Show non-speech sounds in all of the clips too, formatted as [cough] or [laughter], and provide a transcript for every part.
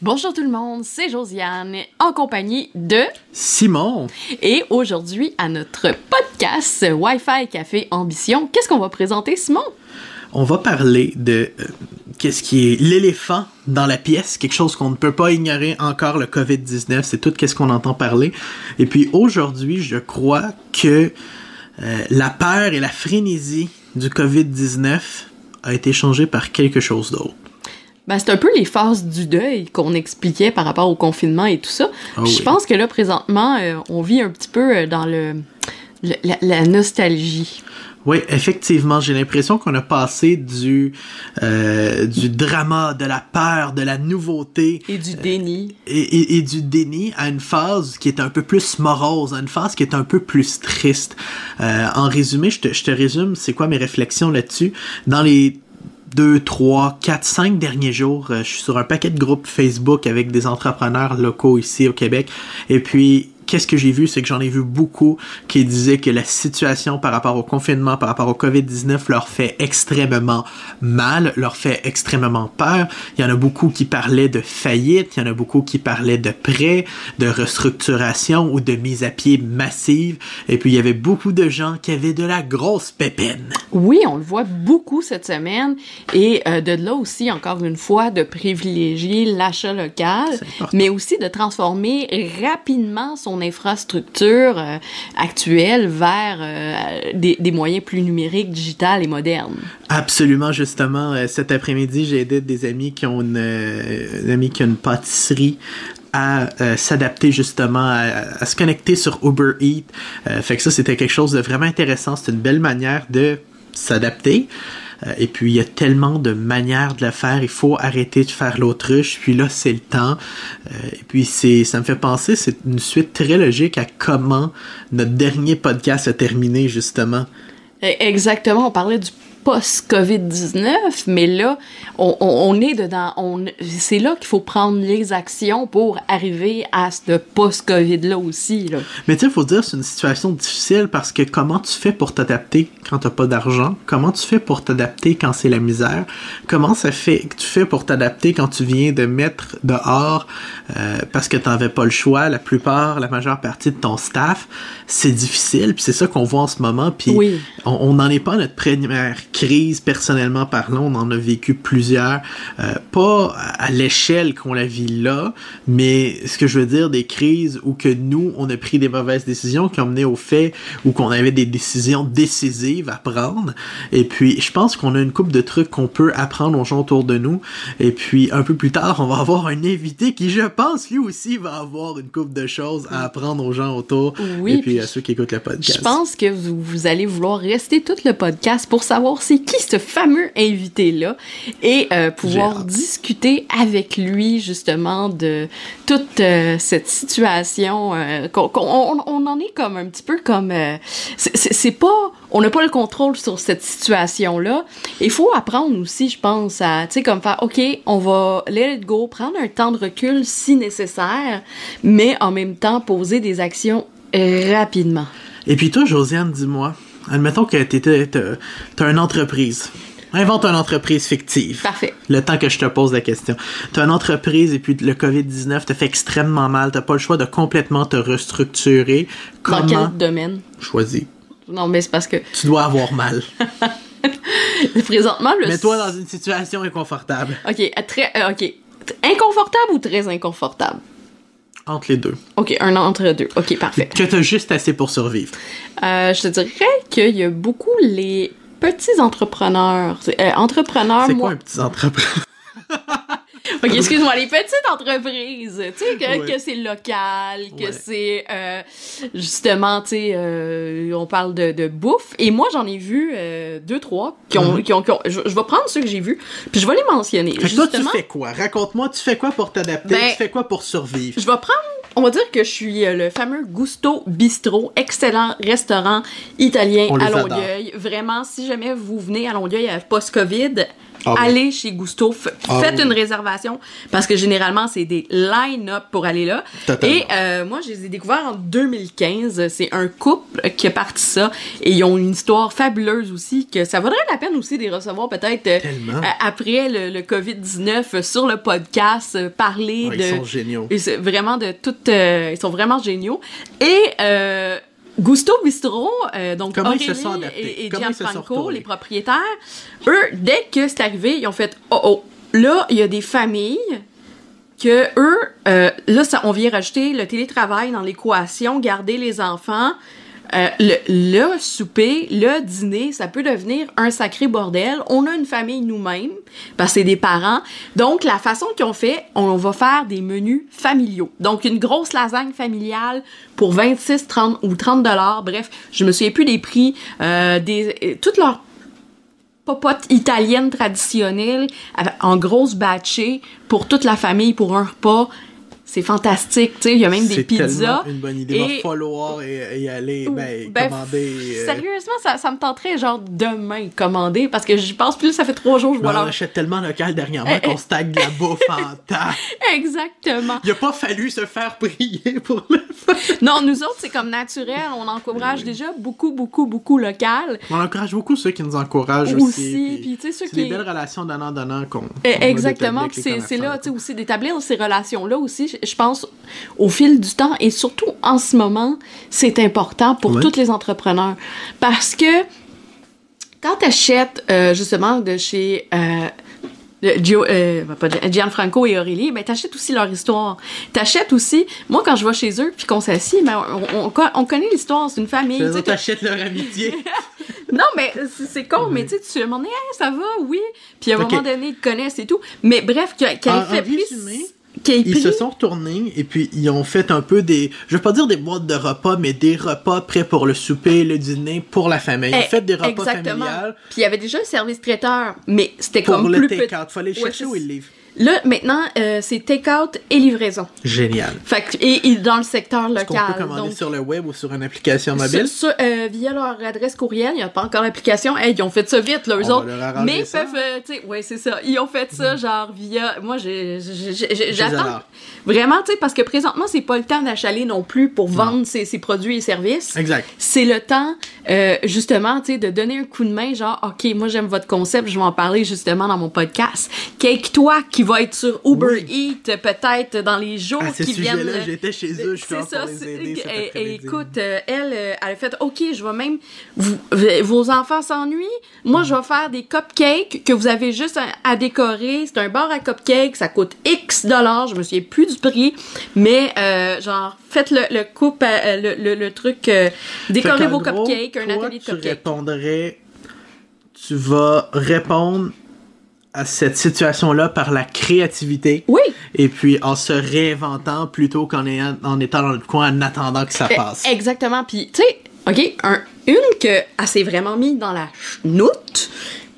Bonjour tout le monde, c'est Josiane en compagnie de Simon. Et aujourd'hui, à notre podcast Wi-Fi Café Ambition, qu'est-ce qu'on va présenter, Simon? On va parler de euh, qu'est-ce qui est l'éléphant dans la pièce, quelque chose qu'on ne peut pas ignorer encore, le COVID-19, c'est tout qu'est-ce qu'on entend parler. Et puis aujourd'hui, je crois que euh, la peur et la frénésie du COVID-19 a été changée par quelque chose d'autre. Ben, c'est un peu les phases du deuil qu'on expliquait par rapport au confinement et tout ça. Ah Je pense que là, présentement, euh, on vit un petit peu euh, dans le, le- la, la nostalgie. Oui, effectivement, j'ai l'impression qu'on a passé du, euh, du drama, de la peur, de la nouveauté Et du déni. et, et- et du déni à une phase qui est un peu plus morose, à une phase qui est un peu plus triste. Euh, en résumé, je te, je te résume, c'est quoi mes réflexions là-dessus? Dans les deux, trois, quatre, cinq derniers jours, euh, je suis sur un paquet de groupes Facebook avec des entrepreneurs locaux ici au Québec. Et puis, qu'est-ce que j'ai vu? C'est que j'en ai vu beaucoup qui disaient que la situation par rapport au confinement, par rapport au COVID-19 leur fait extrêmement mal, leur fait extrêmement peur. Il y en a beaucoup qui parlaient de faillite, il y en a beaucoup qui parlaient de prêts, de restructuration ou de mise à pied massive. Et puis, il y avait beaucoup de gens qui avaient de la grosse pépine. Oui, on le voit beaucoup cette semaine. Et euh, de là aussi, encore une fois, de privilégier l'achat local, mais aussi de transformer rapidement son infrastructure euh, actuelle vers euh, des, moyens plus numériques, digitales et modernes. Absolument, justement, euh, cet après-midi, j'ai aidé des amis qui ont une, amie qui a une pâtisserie à s'adapter justement, à, se connecter sur Uber Eats. Fait que ça, c'était quelque chose de vraiment intéressant. C'est une belle manière de s'adapter. Euh, et puis, il y a tellement de manières de le faire. Il faut arrêter de faire l'autruche. Puis là, c'est le temps. Euh, et puis, c'est, ça me fait penser, c'est une suite très logique à comment notre dernier podcast a terminé, justement. Eh, Exactement, on parlait du post-COVID-19, mais là, on, est dedans. On, c'est là qu'il faut prendre les actions pour arriver à ce post-COVID-là aussi. Là. Mais tu sais, faut dire, c'est une situation difficile parce que comment tu fais pour t'adapter quand t'as pas d'argent? Comment tu fais pour t'adapter quand c'est la misère? Comment ça fait que tu fais pour t'adapter quand tu viens de mettre dehors euh, parce que t'en avais pas le choix? La plupart, la majeure partie de ton staff, c'est difficile. Puis c'est ça qu'on voit en ce moment. Puis Oui. on n'en est pas à notre première crise personnellement parlant. On en a vécu plusieurs. Euh, pas à l'échelle qu'on la vit là, mais ce que je veux dire, des crises où que nous, on a pris des mauvaises décisions qui ont mené au fait ou qu'on avait des décisions décisives à prendre. Et puis, je pense qu'on a une coupe de trucs qu'on peut apprendre aux gens autour de nous. Et puis, un peu plus tard, on va avoir un invité qui, je pense, lui aussi va avoir une coupe de choses à apprendre aux gens autour. Oui, et puis, puis à ceux qui écoutent le podcast. Je pense que vous, vous allez vouloir rester tout le podcast pour savoir c'est qui ce fameux invité-là et euh, pouvoir discuter avec lui justement de toute euh, cette situation. euh, qu'on- on, on en est comme un petit peu comme... c'est- pas... On n'a pas le contrôle sur cette situation-là. Il faut apprendre aussi, je pense, à, tu sais, comme faire, OK, on va let it go, prendre un temps de recul si nécessaire, mais en même temps poser des actions rapidement. Et puis toi, Josiane, dis-moi, admettons que t'as, t'as une entreprise. Invente une entreprise fictive. Parfait. Le temps que je te pose la question. T'as une entreprise et puis le COVID-19 te fait extrêmement mal. T'as pas le choix de complètement te restructurer. Dans quel domaine? choisir? Non, mais c'est parce que Tu dois avoir mal. [laughs] présentement, le... Mets-toi dans une situation inconfortable. OK, très... euh, OK. Inconfortable ou très inconfortable? Entre les deux. OK, un entre deux. OK, parfait. Que t'as juste assez pour survivre. Euh, je te dirais qu'il y a beaucoup les petits entrepreneurs. Euh, entrepreneurs, C'est moi... quoi un petit entrepreneur? OK, excuse-moi, les petites entreprises, tu sais, que, Ouais. que c'est local, que Ouais. c'est euh, justement, tu sais, euh, on parle de, de bouffe. Et moi, j'en ai vu euh, deux, trois qui ont, Mhm. qui ont, qui ont- je, je vais prendre ceux que j'ai vus, puis je vais les mentionner. Fait toi, tu fais quoi? Raconte-moi, tu fais quoi pour t'adapter? Ben, tu fais quoi pour survivre? je vais prendre, on va dire que je suis euh, le fameux Gusto Bistro, excellent restaurant italien On à. Longueuil. Vraiment, si jamais vous venez à Longueuil post-Covid, Ah oui. allez chez Gusto, Ah faites oui. une réservation parce que généralement c'est des line-up pour aller là. Totalement. Et euh, moi je les ai découverts en 2015. C'est un couple qui a parti ça et ils ont une histoire fabuleuse aussi que ça vaudrait la peine aussi de les recevoir peut-être euh, après le, le Covid-19 euh, sur le podcast, euh, parler Ouais, de... Ils sont géniaux. Vraiment de toutes. euh, ils sont vraiment géniaux. Et euh, Gusto Bistro, euh, donc Comment Aurélie et, et Gianfranco, les propriétaires, eux, dès que c'est arrivé, ils ont fait oh oh. Là, il y a des familles que eux, euh, là, ça, on vient rajouter le télétravail dans l'équation, garder les enfants. Euh, le, souper, le dîner, ça peut devenir un sacré bordel. On a une famille nous-mêmes, parce que c'est des parents. Donc, la façon qu'ils ont fait, on va faire des menus familiaux. Donc, une grosse lasagne familiale pour 26, 30 ou 30 dollars. Bref, je me souviens plus des prix. Euh, des, toutes leurs popote italienne traditionnelle avec- en grosse batchée pour toute la famille pour un repas. C'est fantastique, tu sais, il y a même des C'est pizzas. tellement une bonne idée. Et- Il va falloir y, y aller, ben, Ben, commander. euh, Sérieusement, ça, ça me tenterait genre demain commander parce que j'y pense plus, ça fait trois jours que je vois on achète tellement local dernièrement Eh, eh. qu'on stagne de la bouffe en [laughs] temps. Exactement. Il a pas fallu se faire prier pour le faire. Non, nous autres, c'est comme naturel. On encourage déjà beaucoup, beaucoup, beaucoup local. On encourage beaucoup ceux qui nous encouragent Aussi, aussi. puis tu sais, ceux c'est qui- des belles relations donnant-donnant qu'on. Eh, qu'on va Exactement, c'est c'est là, tu sais, aussi d'établir ces relations-là aussi, je- pense, au fil du temps et surtout en ce moment, c'est important pour Ouais. tous les entrepreneurs. Parce que quand tu achètes justement de chez euh, Gio, euh, pas Gianfranco et Aurélie, ben t'achètes aussi leur histoire. T'achètes aussi, moi quand je vais chez eux puis qu'on s'assied, ben on, on, on connaît l'histoire, c'est une famille. Achètent leur amitié. [laughs] non, mais c'est- con, mais tu sais, tu donné, Hey, ça va, oui. Puis à un Ok. moment donné, ils te connaissent et tout. Mais bref, En- fait résumé, Ils se sont retournés et puis ils ont fait un peu des, je veux pas dire des boîtes de repas, mais des repas prêts pour le souper, le dîner, pour la famille. Ils ont Eh, fait des repas Exactement. familiales Puis il y avait déjà le service traiteur, mais c'était pour comme le plus petit. take-out. Fallait Ouais, chercher où ils livrent. Là, maintenant, euh, c'est take-out et livraison. Génial. Fait que, et, et dans le secteur Est-ce qu'on local. peut commander donc, sur le web ou sur une application mobile? sur- sur- euh, via leur adresse courriel, il n'y a pas encore l'application. Hey, ils ont fait ça vite, là, eux On va autres. leur Mais ils ça. peuvent, euh, tu sais, ouais, c'est ça. Ils ont fait ça, genre, via. Moi, j'attends. Vraiment, tu sais, parce que présentement, c'est pas le temps d'achaler non plus pour vendre ses, ses produits et services. Exact. C'est le temps, euh, justement, tu sais, de donner un coup de main, genre, OK, moi, j'aime votre concept, je vais en parler justement dans mon podcast. Cake Toi, qui va être sur Uber Eats, peut-être dans les jours À ce qui viennent. sujet-là, j'étais chez eux, je suis pour ça. les aider et- et après-midi. écoute, euh, elle, euh, elle a fait OK, je vais même. vous- vos enfants s'ennuient. Moi, je vais faire des cupcakes que vous avez juste à, à décorer. C'est un bar à cupcakes. Ça coûte X dollars. Je me souviens plus du prix. Mais, euh, genre, faites le, le coupe, le, le, le truc. euh, décorez vos gros, cupcakes, un toi, atelier de tu cupcakes. répondrais, tu vas répondre à cette situation-là par la créativité. Oui. Et puis en se réinventant plutôt qu'en en étant dans le coin en attendant que ça Eh, passe. Exactement. Puis, tu sais, OK, un- une que elle s'est vraiment mis dans la chenoute.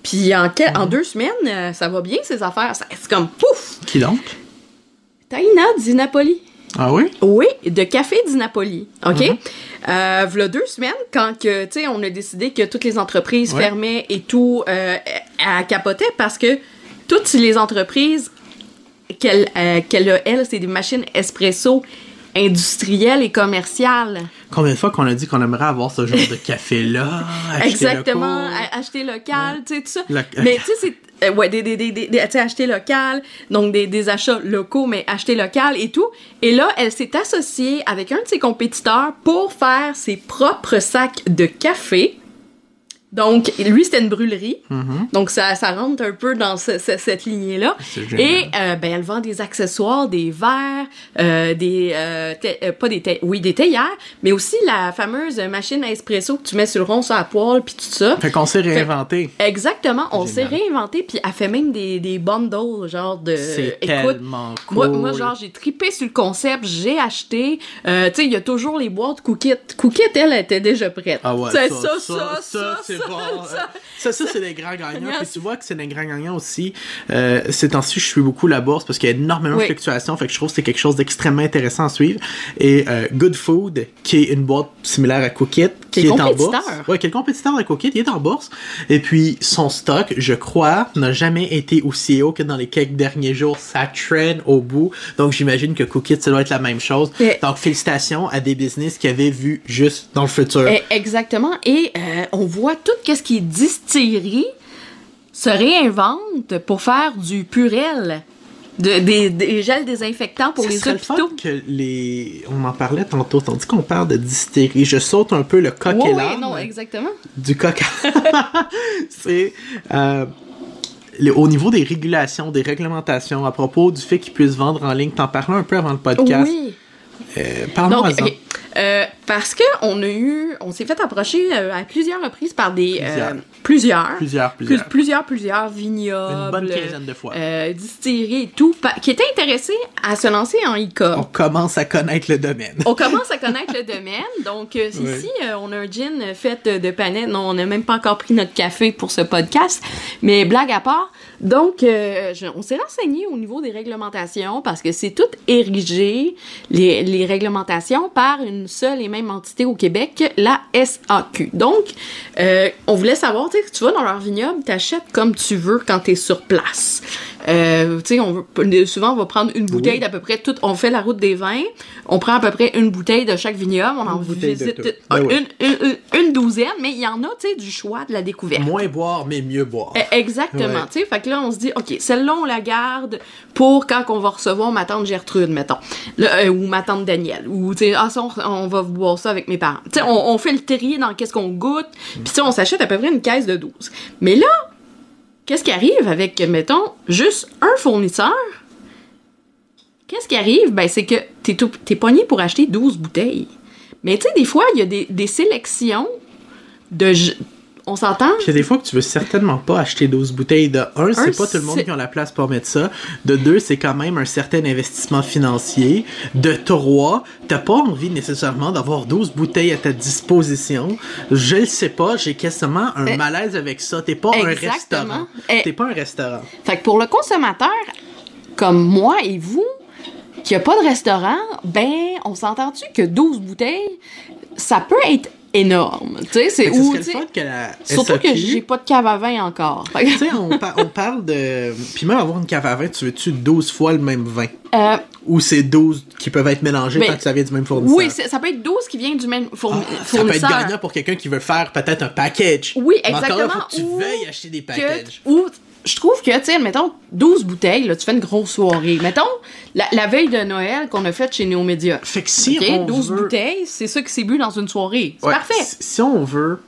Puis en, que- en deux semaines, euh, ça va bien, ces affaires. C'est comme pouf! Qui donc? Taina di Napoli. Ah oui? Oui, de Café di Napoli. OK? Mhm. Euh, v'là deux semaines, quand que, on a décidé que toutes les entreprises Ouais. fermaient et tout, euh, elle capotait parce que toutes les entreprises qu'elle euh, a, elle, c'est des machines espresso industrielles et commerciales. Combien de fois qu'on a dit qu'on aimerait avoir ce genre de café-là? [laughs] Exactement, acheter local, tu sais, tout ça. Le- Mais tu sais, c'est. Euh, ouais, des, des, des, des, acheter local, donc des, des achats locaux, mais acheter local et tout. Et là, elle s'est associée avec un de ses compétiteurs pour faire ses propres sacs de café. Donc, lui, c'était une brûlerie. Mm-hmm. Donc, ça, ça rentre un peu dans ce- ce- cette lignée-là. Et euh, ben, elle vend des accessoires, des verres, euh, des... euh, euh, pas des... Oui, des théières, mais aussi la fameuse machine à espresso que tu mets sur le rond sur la poêle, puis tout ça. Fait qu'on s'est réinventé. Exactement, on s'est réinventé, puis elle fait même des, des bundles, genre de... C'est tellement cool. moi, moi, genre, j'ai tripé sur le concept, j'ai acheté. Euh, tu sais, il y a toujours les boîtes Cookit. Cookit, elle, elle était déjà prête. Ah ouais, C'est ça, ça, ça, ça, ça, bon. [laughs] ça. Ça, ça, c'est des grands gagnants. Puis tu vois que c'est des grands gagnants aussi. Euh, ces temps-ci, je suis beaucoup la bourse parce qu'il y a énormément Oui. de fluctuations. Fait que je trouve que c'est quelque chose d'extrêmement intéressant à suivre. Et euh, Good Food, qui est une boîte similaire à Cookit, Qui est en bourse. Ouais, qui est le compétiteur de il est en bourse. Et puis, son stock, je crois, n'a jamais été aussi haut que dans les quelques derniers jours. Ça traîne au bout. Donc, j'imagine que Cookit, ça doit être la même chose. Et- Donc, félicitations à des business qui avaient vu juste dans le futur. Exactement. Et euh, on voit tout ce qui est distillerie se réinvente pour faire du purel, de, des, des gels désinfectants pour Ça les fun hôpitaux. que les... On en parlait tantôt, tandis qu'on parle de dystérie. Je saute un peu le coq Oui, et oui, l'âne. non, exactement. du coq. [laughs] c'est euh, le- au niveau des régulations, des réglementations, à propos du fait qu'ils puissent vendre en ligne. T'en parlais un peu avant le podcast. Oui. Euh, Parle-moi. Euh, parce que on a eu, on s'est fait approcher euh, à plusieurs reprises par des euh, plusieurs, Plusieurs, plus- plusieurs. plusieurs, plusieurs vignobles, Une bonne quinzaine de fois. distilleries et tout, qui étaient intéressés à se lancer en e-com. On commence à connaître le domaine. On commence à connaître le domaine. [laughs] Donc, ici, on a un gin fait euh, de panette. Non, on n'a même pas encore pris notre café pour ce podcast. Mais blague à part. Donc, euh, je- on s'est renseigné au niveau des réglementations parce que c'est tout érigé, les, les réglementations, par une seule et même entité au Québec, la SAQ. Donc, euh, on voulait savoir, tu vas dans leur vignoble, t'achètes comme tu veux quand t'es sur place. Euh, tu sais, on veut, souvent, on va prendre une bouteille Oui. d'à peu près tout. On fait la route des vins. On prend à peu près une bouteille de chaque vignoble. On en Une de visite Ben oui. une, une- une- une douzaine, mais il y en a, tu sais, du choix, de la découverte. Moins boire, mais mieux boire. Eh, Exactement, Ouais. tu sais. Fait que là, on se dit, OK, celle-là, on la garde pour quand on va recevoir ma tante Gertrude, mettons. Là, euh, ou ma tante Danielle. Ou, tu sais, ah, ça, on, on va boire ça avec mes parents. Tu sais, on, on fait le terrier dans qu'est-ce qu'on goûte. Puis, tu sais, on s'achète à peu près une caisse de 12. Mais là, qu'est-ce qui arrive avec, mettons, juste un fournisseur? Qu'est-ce qui arrive? Ben, c'est que t'es, t'es pogné pour acheter 12 bouteilles. Mais tu sais, des fois, il y a des sélections de... On s'entend? Il y a des fois que tu veux certainement pas acheter 12 bouteilles. De un, c'est pas tout le monde qui a la place pour mettre ça. De deux, c'est quand même un certain investissement financier. De trois, t'as pas envie nécessairement d'avoir 12 bouteilles à ta disposition. Je le sais pas, j'ai quasiment un malaise avec ça. T'es pas un restaurant. T'es pas un restaurant. Fait que pour le consommateur, comme moi et vous, qui a pas de restaurant, ben, on s'entend-tu que 12 bouteilles, ça peut être énorme. Tu sais, c'est ce où, fun que la Surtout que j'ai pas de cave à vin encore. Tu sais, on, pa- on parle de. Puis même avoir une cave à vin, tu veux-tu 12 fois le même vin? Euh, Ou c'est 12 qui peuvent être mélangés Ben, tant que ça vient du même fournisseur? oui, ça peut être 12 qui viennent du même fourni- Ah, ça peut être fournisseur. gagnant pour quelqu'un qui veut faire peut-être un package. Oui, Mais encore exactement. faut que tu Ou veuilles acheter des que- packages. ou je trouve que, tu sais, mettons, 12 bouteilles, là, tu fais une grosse soirée. Mettons, la, la veille de Noël qu'on a faite chez Néo Média. Fait que si on 12 veut... bouteilles, c'est ça qui s'est bu dans une soirée. C'est Ouais, parfait. Si, si on veut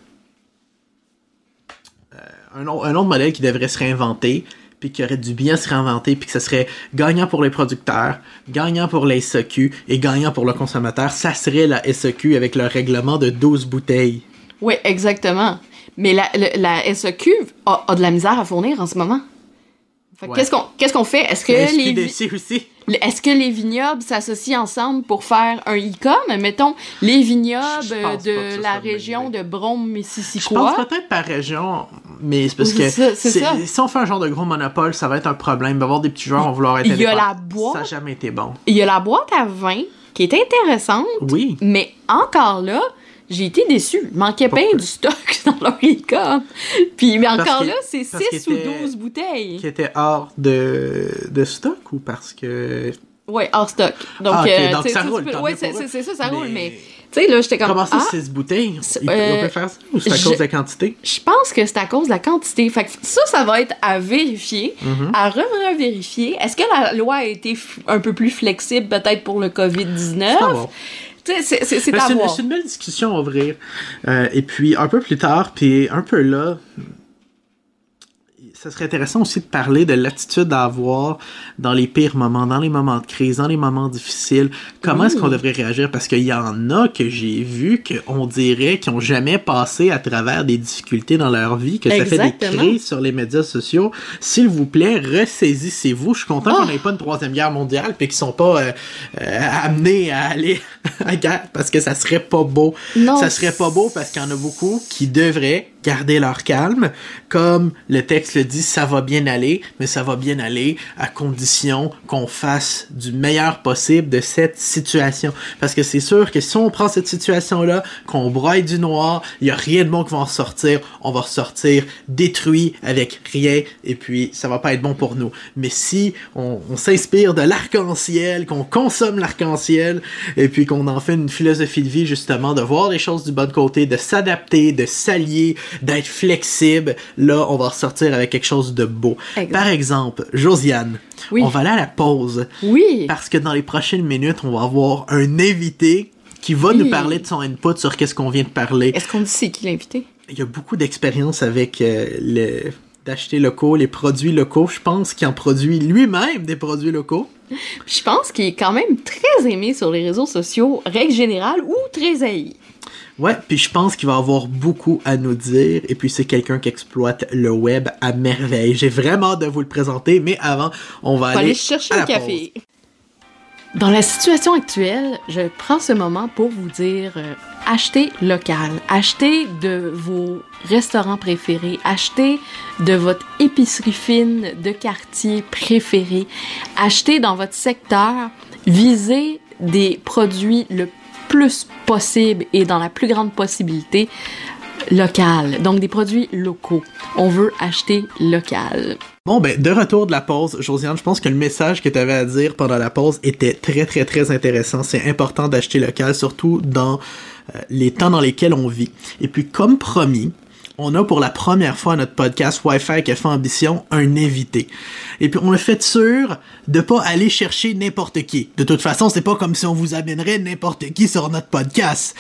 euh, un, au- un autre modèle qui devrait se réinventer, puis qui aurait dû bien se réinventer, puis que ça serait gagnant pour les producteurs, gagnant pour la SAQ et gagnant pour le consommateur, ça serait la SAQ avec le règlement de 12 bouteilles. Oui, exactement. Mais la, le- la SEQ a, a de la misère à fournir en ce moment. Ouais. Qu'est-ce qu'on qu'est-ce qu'on fait? Est-ce que, La aussi. est-ce que les vignobles s'associent ensemble pour faire un e-com? Mettons, les vignobles Je de la région de brome Je mississippi pense peut-être par région, mais c'est parce que ça, ça. si on fait un genre de gros monopole, ça va être un problème. Il va y avoir des petits joueurs, on va vouloir être Il y a la boîte. Ça n'a jamais été bon. Il y a la boîte à vin qui est intéressante, Oui. mais encore là, j'ai été déçue. Il manquait bien Pourquoi? du stock [laughs] dans leur e-com. Puis, mais encore que- là, c'est parce 6 qu'il ou était- 12 bouteilles. Qui était hors de, de stock ou parce que. Ouais, hors stock. Donc, Ah, euh, donc ça roule, mieux c'est ça, ça roule. Mais, tu sais, là, j'étais comme. Comment ça, ah, 6 bouteilles euh, On peut faire ça ou c'est à cause de la quantité? Je pense que c'est à cause de la quantité. Fait que ça, ça va être à vérifier, Mhm. à re-vérifier. Est-ce que la loi a été un peu plus flexible, peut-être pour le COVID-19? C'est une, une belle discussion à ouvrir. Euh, et puis, un peu plus tard, puis un peu là, ça serait intéressant aussi de parler de l'attitude à avoir dans les pires moments, dans les moments de crise, dans les moments difficiles. Comment est-ce qu'on devrait réagir? Parce qu'il y en a que j'ai vu qu'on dirait qu'ils ont jamais passé à travers des difficultés dans leur vie, que ça fait des crises sur les médias sociaux. S'il vous plaît, ressaisissez-vous. Je suis content Oh. qu'on n'ait pas une troisième guerre mondiale puis qu'ils sont pas euh, euh, amenés à aller [laughs] à guerre parce que ça serait pas beau. Non, ça serait pas beau parce qu'il y en a beaucoup qui devraient garder leur calme. Comme le texte le dit, ça va bien aller, mais ça va bien aller à condition qu'on fasse du meilleur possible de cette situation. Parce que c'est sûr que si on prend cette situation-là, qu'on broye du noir, il y a rien de bon qui va en sortir. On va ressortir détruit avec rien et puis ça va pas être bon pour nous. Mais si on, on s'inspire de l'arc-en-ciel, qu'on consomme l'arc-en-ciel et puis qu'on en fait une philosophie de vie justement, de voir les choses du bon côté, de s'adapter, de s'allier, d'être flexible, là, on va ressortir avec quelque chose de beau. Par exemple, Josiane, on va aller à la pause. Oui. Parce que dans les prochaines minutes, on va avoir un invité qui va nous parler de son input sur qu'est-ce qu'on vient de parler. Est-ce qu'on dit c'est qui l'invité? Il y a beaucoup d'expérience avec euh, le d'acheter locaux, les produits locaux. Je pense qu'il en produit lui-même des produits locaux. [laughs] Je pense qu'il est quand même très aimé sur les réseaux sociaux, règle générale, ou très haï. Ouais, puis je pense qu'il va avoir beaucoup à nous dire. Et puis c'est quelqu'un qui exploite le web à merveille. J'ai vraiment hâte de vous le présenter, mais avant, on va, aller, chercher un café. Dans la situation actuelle, je prends ce moment pour vous dire euh, achetez local, achetez de vos restaurants préférés, achetez de votre épicerie fine de quartier préféré, achetez dans votre secteur, visez des produits le possible et dans la plus grande possibilité local. Donc des produits locaux. On veut acheter local. Bon, ben, de retour de la pause, Josiane, je pense que le message que tu avais à dire pendant la pause était très, très, très intéressant. C'est important d'acheter local, surtout dans euh, les temps dans lesquels on vit. Et puis, comme promis, on a pour la première fois notre podcast Wi-Fi qui a fait ambition un invité. Et puis on a fait sûr de pas aller chercher n'importe qui. De toute façon, c'est pas comme si on vous amènerait n'importe qui sur notre podcast.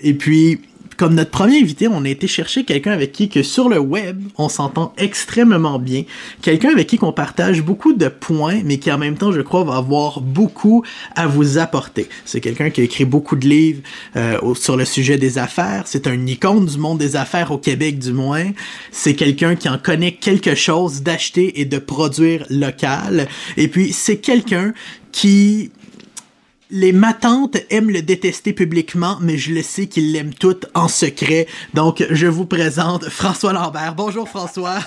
Et puis comme notre premier invité, on a été chercher quelqu'un avec qui que sur le web, on s'entend extrêmement bien. Quelqu'un avec qui qu'on partage beaucoup de points, mais qui en même temps, je crois, va avoir beaucoup à vous apporter. C'est quelqu'un qui a écrit beaucoup de livres euh, sur le sujet des affaires. C'est un icône du monde des affaires au Québec, du moins. C'est quelqu'un qui en connaît quelque chose d'acheter et de produire local. Et puis, c'est quelqu'un qui les matantes aiment le détester publiquement, mais je le sais qu'ils l'aiment toutes en secret. Donc, je vous présente François Lambert. Bonjour François.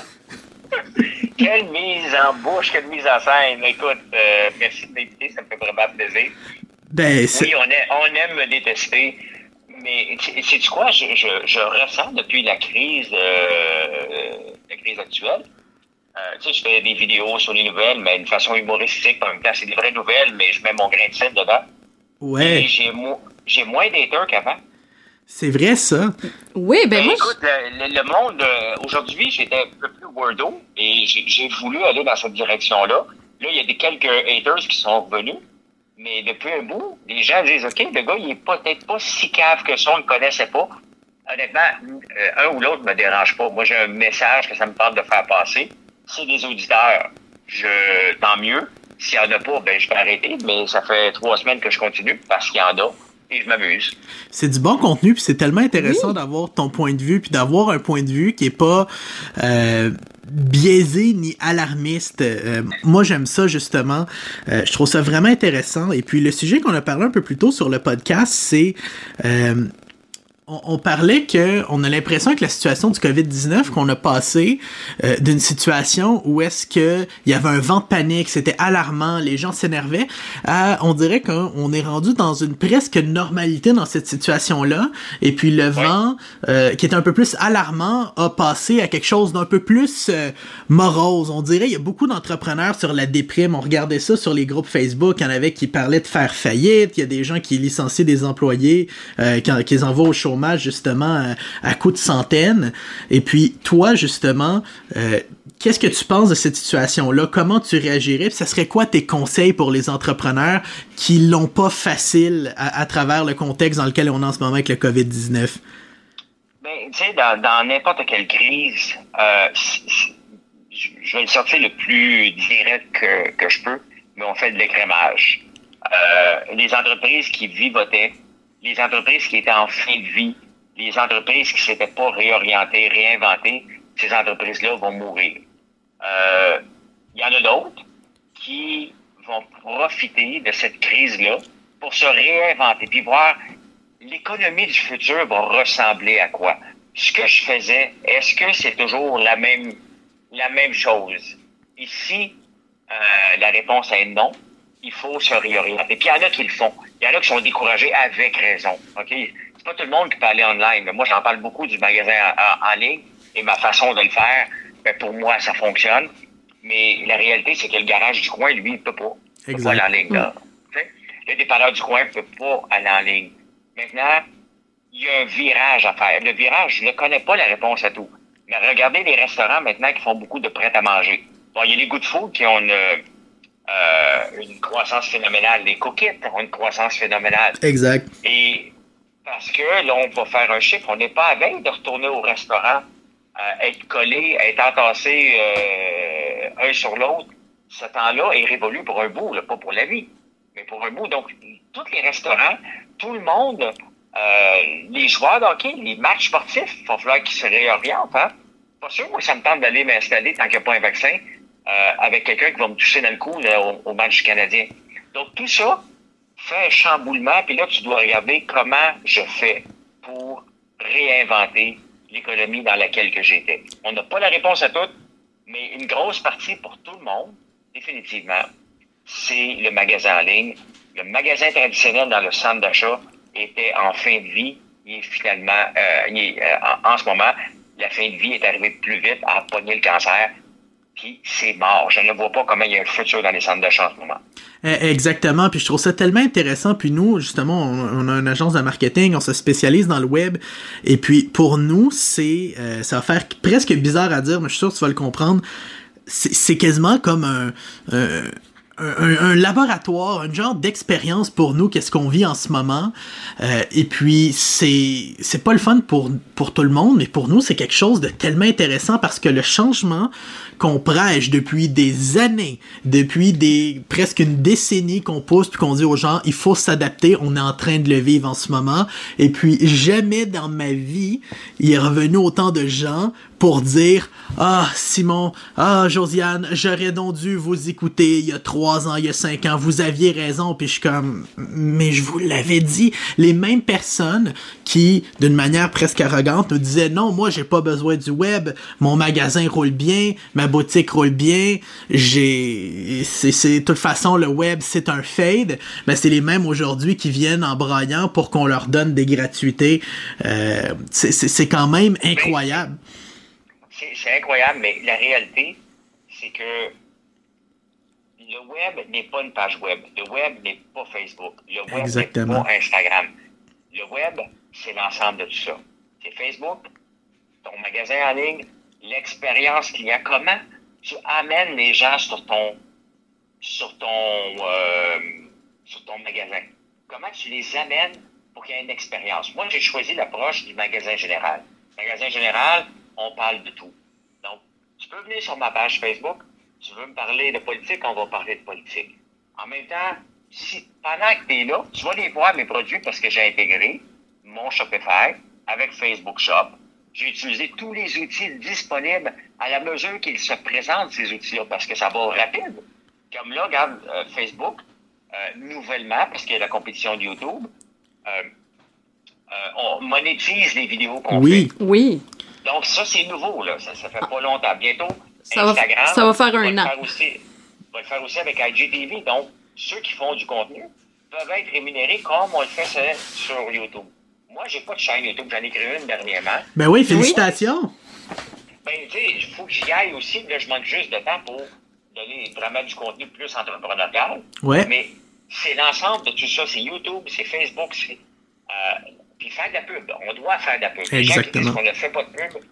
quelle mise en bouche, quelle mise en scène. Écoute, euh, merci de m'inviter, ça me fait vraiment plaisir. Ben, oui, on, aime me détester. Mais c'est quoi, je, je, ressens depuis la crise, euh, la crise actuelle, euh, tu sais, je fais des vidéos sur les nouvelles, mais d'une façon humoristique. En même temps, c'est des vraies nouvelles, mais je mets mon grain de sel dedans. Ouais. J'ai, moins d'haters qu'avant. C'est vrai, ça. Oui, ben, ben moi. Écoute, le, monde, euh, aujourd'hui, j'étais un peu plus wordo et j'ai, voulu aller dans cette direction-là. Là, il y a des quelques haters qui sont revenus. Mais depuis un bout, les gens disent OK, le gars, il est peut-être pas si cave que ça, on ne le connaissait pas. Honnêtement, euh, un ou l'autre me dérange pas. Moi, j'ai un message que ça me parle de faire passer c'est des auditeurs, je, tant mieux. S'il n'y en a pas, ben, je vais arrêter. Mais ça fait trois semaines que je continue parce qu'il y en a. Et je m'amuse. C'est du bon contenu, puis c'est tellement intéressant d'avoir ton point de vue, puis d'avoir un point de vue qui est pas euh, biaisé ni alarmiste. Euh, moi, j'aime ça justement. Euh, je trouve ça vraiment intéressant. Et puis le sujet qu'on a parlé un peu plus tôt sur le podcast, c'est on, parlait que on a l'impression que la situation du Covid-19 qu'on a passé euh, d'une situation où est-ce que il y avait un vent de panique, c'était alarmant, les gens s'énervaient, on dirait qu'on est rendu dans une presque normalité dans cette situation-là. Et puis le vent euh, qui est un peu plus alarmant a passé à quelque chose d'un peu plus euh, morose. On dirait il y a beaucoup d'entrepreneurs sur la déprime, on regardait ça sur les groupes Facebook, il y en avait qui parlaient de faire faillite, il y a des gens qui licencient des employés qui, qui envoient au chômage justement à, à coups de centaines. Et puis toi justement, euh, qu'est-ce que tu penses de cette situation-là? Comment tu réagirais? Puis ça serait quoi tes conseils pour les entrepreneurs qui l'ont pas facile à, travers le contexte dans lequel on est en ce moment avec le Covid-19 Ben, tu sais, dans n'importe quelle crise, euh, je vais le sortir le plus direct que, que je peux, mais on fait de l'écrémage. Euh, les entreprises qui vivotaient les entreprises qui étaient en fin de vie, les entreprises qui s'étaient pas réorientées, réinventées, ces entreprises-là vont mourir. Euh, il y en a d'autres qui vont profiter de cette crise-là pour se réinventer, puis voir l'économie du futur va ressembler à quoi. ce que je faisais, est-ce que c'est toujours la même, la même chose? Ici, euh, la réponse est non. Il faut se réorienter. Puis il y en a qui le font. Il y en a qui sont découragés avec raison. OK? C'est pas tout le monde qui peut aller online. moi, j'en parle beaucoup du magasin en, ligne et ma façon de le faire. Ben, pour moi, ça fonctionne. Mais la réalité, c'est que le garage du coin, lui, il peut pas. Il peut pas aller en ligne. Là. Le dépanneur du coin ne peut pas aller en ligne. Maintenant, il y a un virage à faire. Le virage, je ne connais pas la réponse à tout. Mais regardez les restaurants maintenant qui font beaucoup de prêt à manger. Bon, il y a les Good Food qui ont une, euh, une croissance phénoménale. Les coquettes ont une croissance phénoménale. Exact. Et parce que là, on va faire un chiffre. On n'est pas à veille de retourner au restaurant, euh, être collé, être entassé euh, un sur l'autre. Ce temps-là est révolu pour un bout, là, pas pour la vie, mais pour un bout. Donc, tous les restaurants, tout le monde les joueurs d'hockey, les matchs sportifs, il va falloir qu'ils se réorientent. Hein? Pas sûr, moi, ça me tente d'aller m'installer tant qu'il n'y a pas un vaccin avec quelqu'un qui va me toucher dans le cou au, match canadien. Donc, tout ça fait un chamboulement, puis là, tu dois regarder comment je fais pour réinventer l'économie dans laquelle que j'étais. On n'a pas la réponse à tout, mais une grosse partie pour tout le monde, définitivement, c'est le magasin en ligne. Le magasin traditionnel dans le centre d'achat, était en fin de vie. Il est finalement, euh, euh, en, ce moment, la fin de vie est arrivée plus vite à pogner le cancer. Puis c'est mort. Je ne vois pas comment il y a un futur dans les centres d'achat en ce moment. Eh, exactement, puis je trouve ça tellement intéressant. Puis nous, justement, on, a une agence de marketing, on se spécialise dans le web. Et puis pour nous, c'est, euh, ça va faire presque bizarre à dire, mais je suis sûr que tu vas le comprendre. C'est quasiment comme un, un, laboratoire, un genre d'expérience pour nous, qu'est-ce qu'on vit en ce moment. Euh, et puis, c'est, c'est pas le fun pour, pour tout le monde, mais pour nous, c'est quelque chose de tellement intéressant parce que le changement qu'on prêche depuis des années, depuis des presque une décennie qu'on pousse puis qu'on dit aux gens, il faut s'adapter, on est en train de le vivre en ce moment. Et puis, jamais dans ma vie, il est revenu autant de gens pour dire Ah, Simon, ah, Josiane, j'aurais donc dû vous écouter il y a trois ans, il y a cinq ans, vous aviez raison, puis je suis comme Mais je vous l'avais dit. Les mêmes personnes qui, d'une manière presque arrogante, nous disaient Non, moi, j'ai pas besoin du web, mon magasin roule bien, ma boutique roule bien, j'ai. C'est, de toute façon, le web, c'est un fade. Mais c'est les mêmes aujourd'hui qui viennent en braillant pour qu'on leur donne des gratuités. Euh, c'est quand même incroyable c'est incroyable, mais la réalité, c'est que le web n'est pas une page web. Le web n'est pas Facebook. Le web n'est pas Instagram. Le web, c'est l'ensemble de tout ça. C'est Facebook, ton magasin en ligne, l'expérience client. Comment tu amènes les gens sur ton sur ton euh, sur ton magasin? Comment tu les amènes pour qu'il y ait une expérience? Moi, j'ai choisi l'approche du magasin général. Magasin général, on parle de tout. Donc, tu peux venir sur ma page Facebook, tu veux me parler de politique, on va parler de politique. En même temps, si pendant que tu es là, tu vas les voir mes produits parce que j'ai intégré mon Shopify avec Facebook Shop. J'ai utilisé tous les outils disponibles à la mesure qu'ils se présentent, ces outils-là, parce que ça va rapide. Comme là, regarde, euh, Facebook, euh, nouvellement, parce qu'il y a la compétition de YouTube, euh, on monétise les vidéos qu'on oui. fait. Oui. Donc, ça, c'est nouveau, là. Ça, ça fait pas longtemps. Bientôt, ça Instagram. Va, ça va faire un an. Aussi, va le faire aussi avec IGTV. Donc, ceux qui font du contenu peuvent être rémunérés comme on le fait sur YouTube. Moi, j'ai pas de chaîne YouTube. J'en ai créé une dernièrement. Ben oui, félicitations. Ben, tu sais, il faut que j'y aille aussi. Là, je manque juste de temps pour donner vraiment du contenu plus entrepreneurial. Ouais. Mais c'est l'ensemble de tout ça. C'est YouTube, c'est Facebook, c'est. Euh, puis faire de la pub. On doit faire de la pub. Exactement. Les gens qui disent qu'on ne fait pas de pub,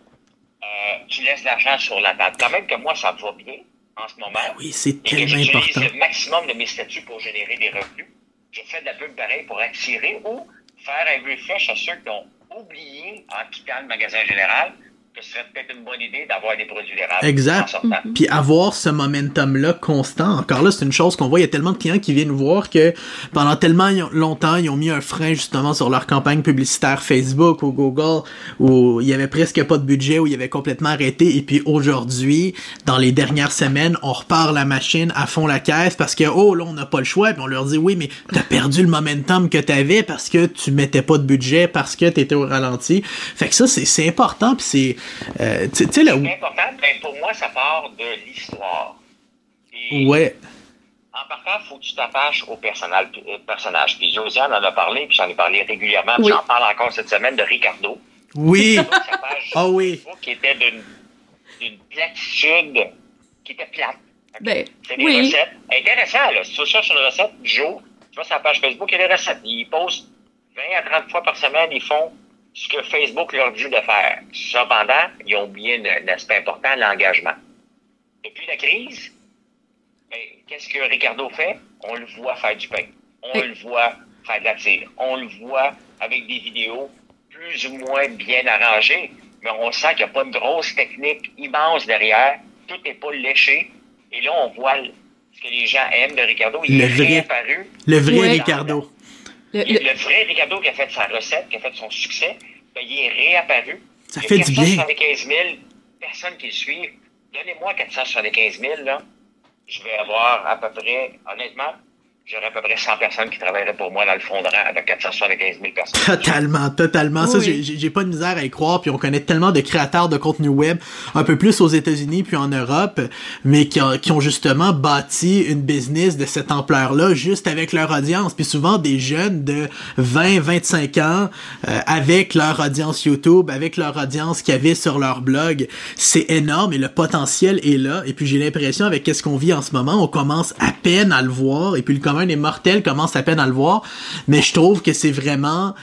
euh, tu laisses l'argent sur la table. Quand même que moi, ça va bien en ce moment. Ben oui, c'est tellement et important. le maximum de mes statuts pour générer des revenus. Je fais de la pub pareil pour attirer ou faire un refresh à ceux qui ont oublié en quittant le magasin général que ce serait peut-être une bonne idée d'avoir des produits. Exact. en sortant. Puis avoir ce momentum-là constant. Encore là, c'est une chose qu'on voit. Il y a tellement de clients qui viennent nous voir que pendant tellement longtemps, ils ont mis un frein justement sur leur campagne publicitaire Facebook ou Google où il y avait presque pas de budget, où il y avait complètement arrêté. Et puis aujourd'hui, dans les dernières semaines, on repart la machine à fond la caisse parce que, oh là, on n'a pas le choix. Puis on leur dit, oui, mais t'as perdu le momentum que t'avais parce que tu mettais pas de budget, parce que t'étais au ralenti. Fait que ça, c'est c'est important. Puis c'est, euh, tu sais, là, C'est important, mais pour moi, ça part de l'histoire. Ouais. En partant, il faut que tu t'attaches au personnage. euh, personnage. Puis Josiane en a parlé, puis j'en ai parlé régulièrement. puis Oui. J'en parle encore cette semaine de Ricardo. Oui. Ah oui. Facebook qui était d'une d'une platitude qui était plate. Ben, C'est des oui. recettes. Intéressant, là. Si tu cherches une recette, Joe, tu vas sur la page Facebook, il y a des recettes. Ils postent 20 à 30 fois par semaine, ils font ce que Facebook leur dit de faire. Cependant, ils ont oublié un, aspect important, l'engagement. Depuis la crise, ben, qu'est-ce que Ricardo fait? On le voit faire du pain. On Oui. le voit faire de la tire. On le voit avec des vidéos plus ou moins bien arrangées, mais on sent qu'il n'y a pas une grosse technique immense derrière. Tout n'est pas léché. Et là, on voit ce que les gens aiment de Ricardo. Il Le est vrai. réapparu. Le vrai Ouais. Ricardo. Le- Il- le- Le vrai Ricardo qui a fait sa recette, qui a fait son succès, ben, il est réapparu. Ça Il fait du bien. 475 000 personnes qui le suivent. Donnez-moi 475 000, là. Je vais avoir à peu près, honnêtement, j'aurais à peu près 100 personnes qui travailleraient pour moi dans le fond de rang avec 475 000 personnes. [laughs] Totalement, totalement. Ça, Oui. j'ai- pas de misère à y croire. Puis on connaît tellement de créateurs de contenu web, un peu plus aux États-Unis puis en Europe, mais qui ont, qui ont justement bâti une business de cette ampleur-là juste avec leur audience. Puis souvent des jeunes de 20, 25 ans euh, avec leur audience YouTube, avec leur audience qu'ils avaient sur leur blog. C'est énorme et le potentiel est là. Et puis j'ai l'impression avec qu'est-ce qu'on vit en ce moment, on commence à peine à le voir. Et puis le commun des mortels commence à peine à le voir. Mais je trouve que c'est vraiment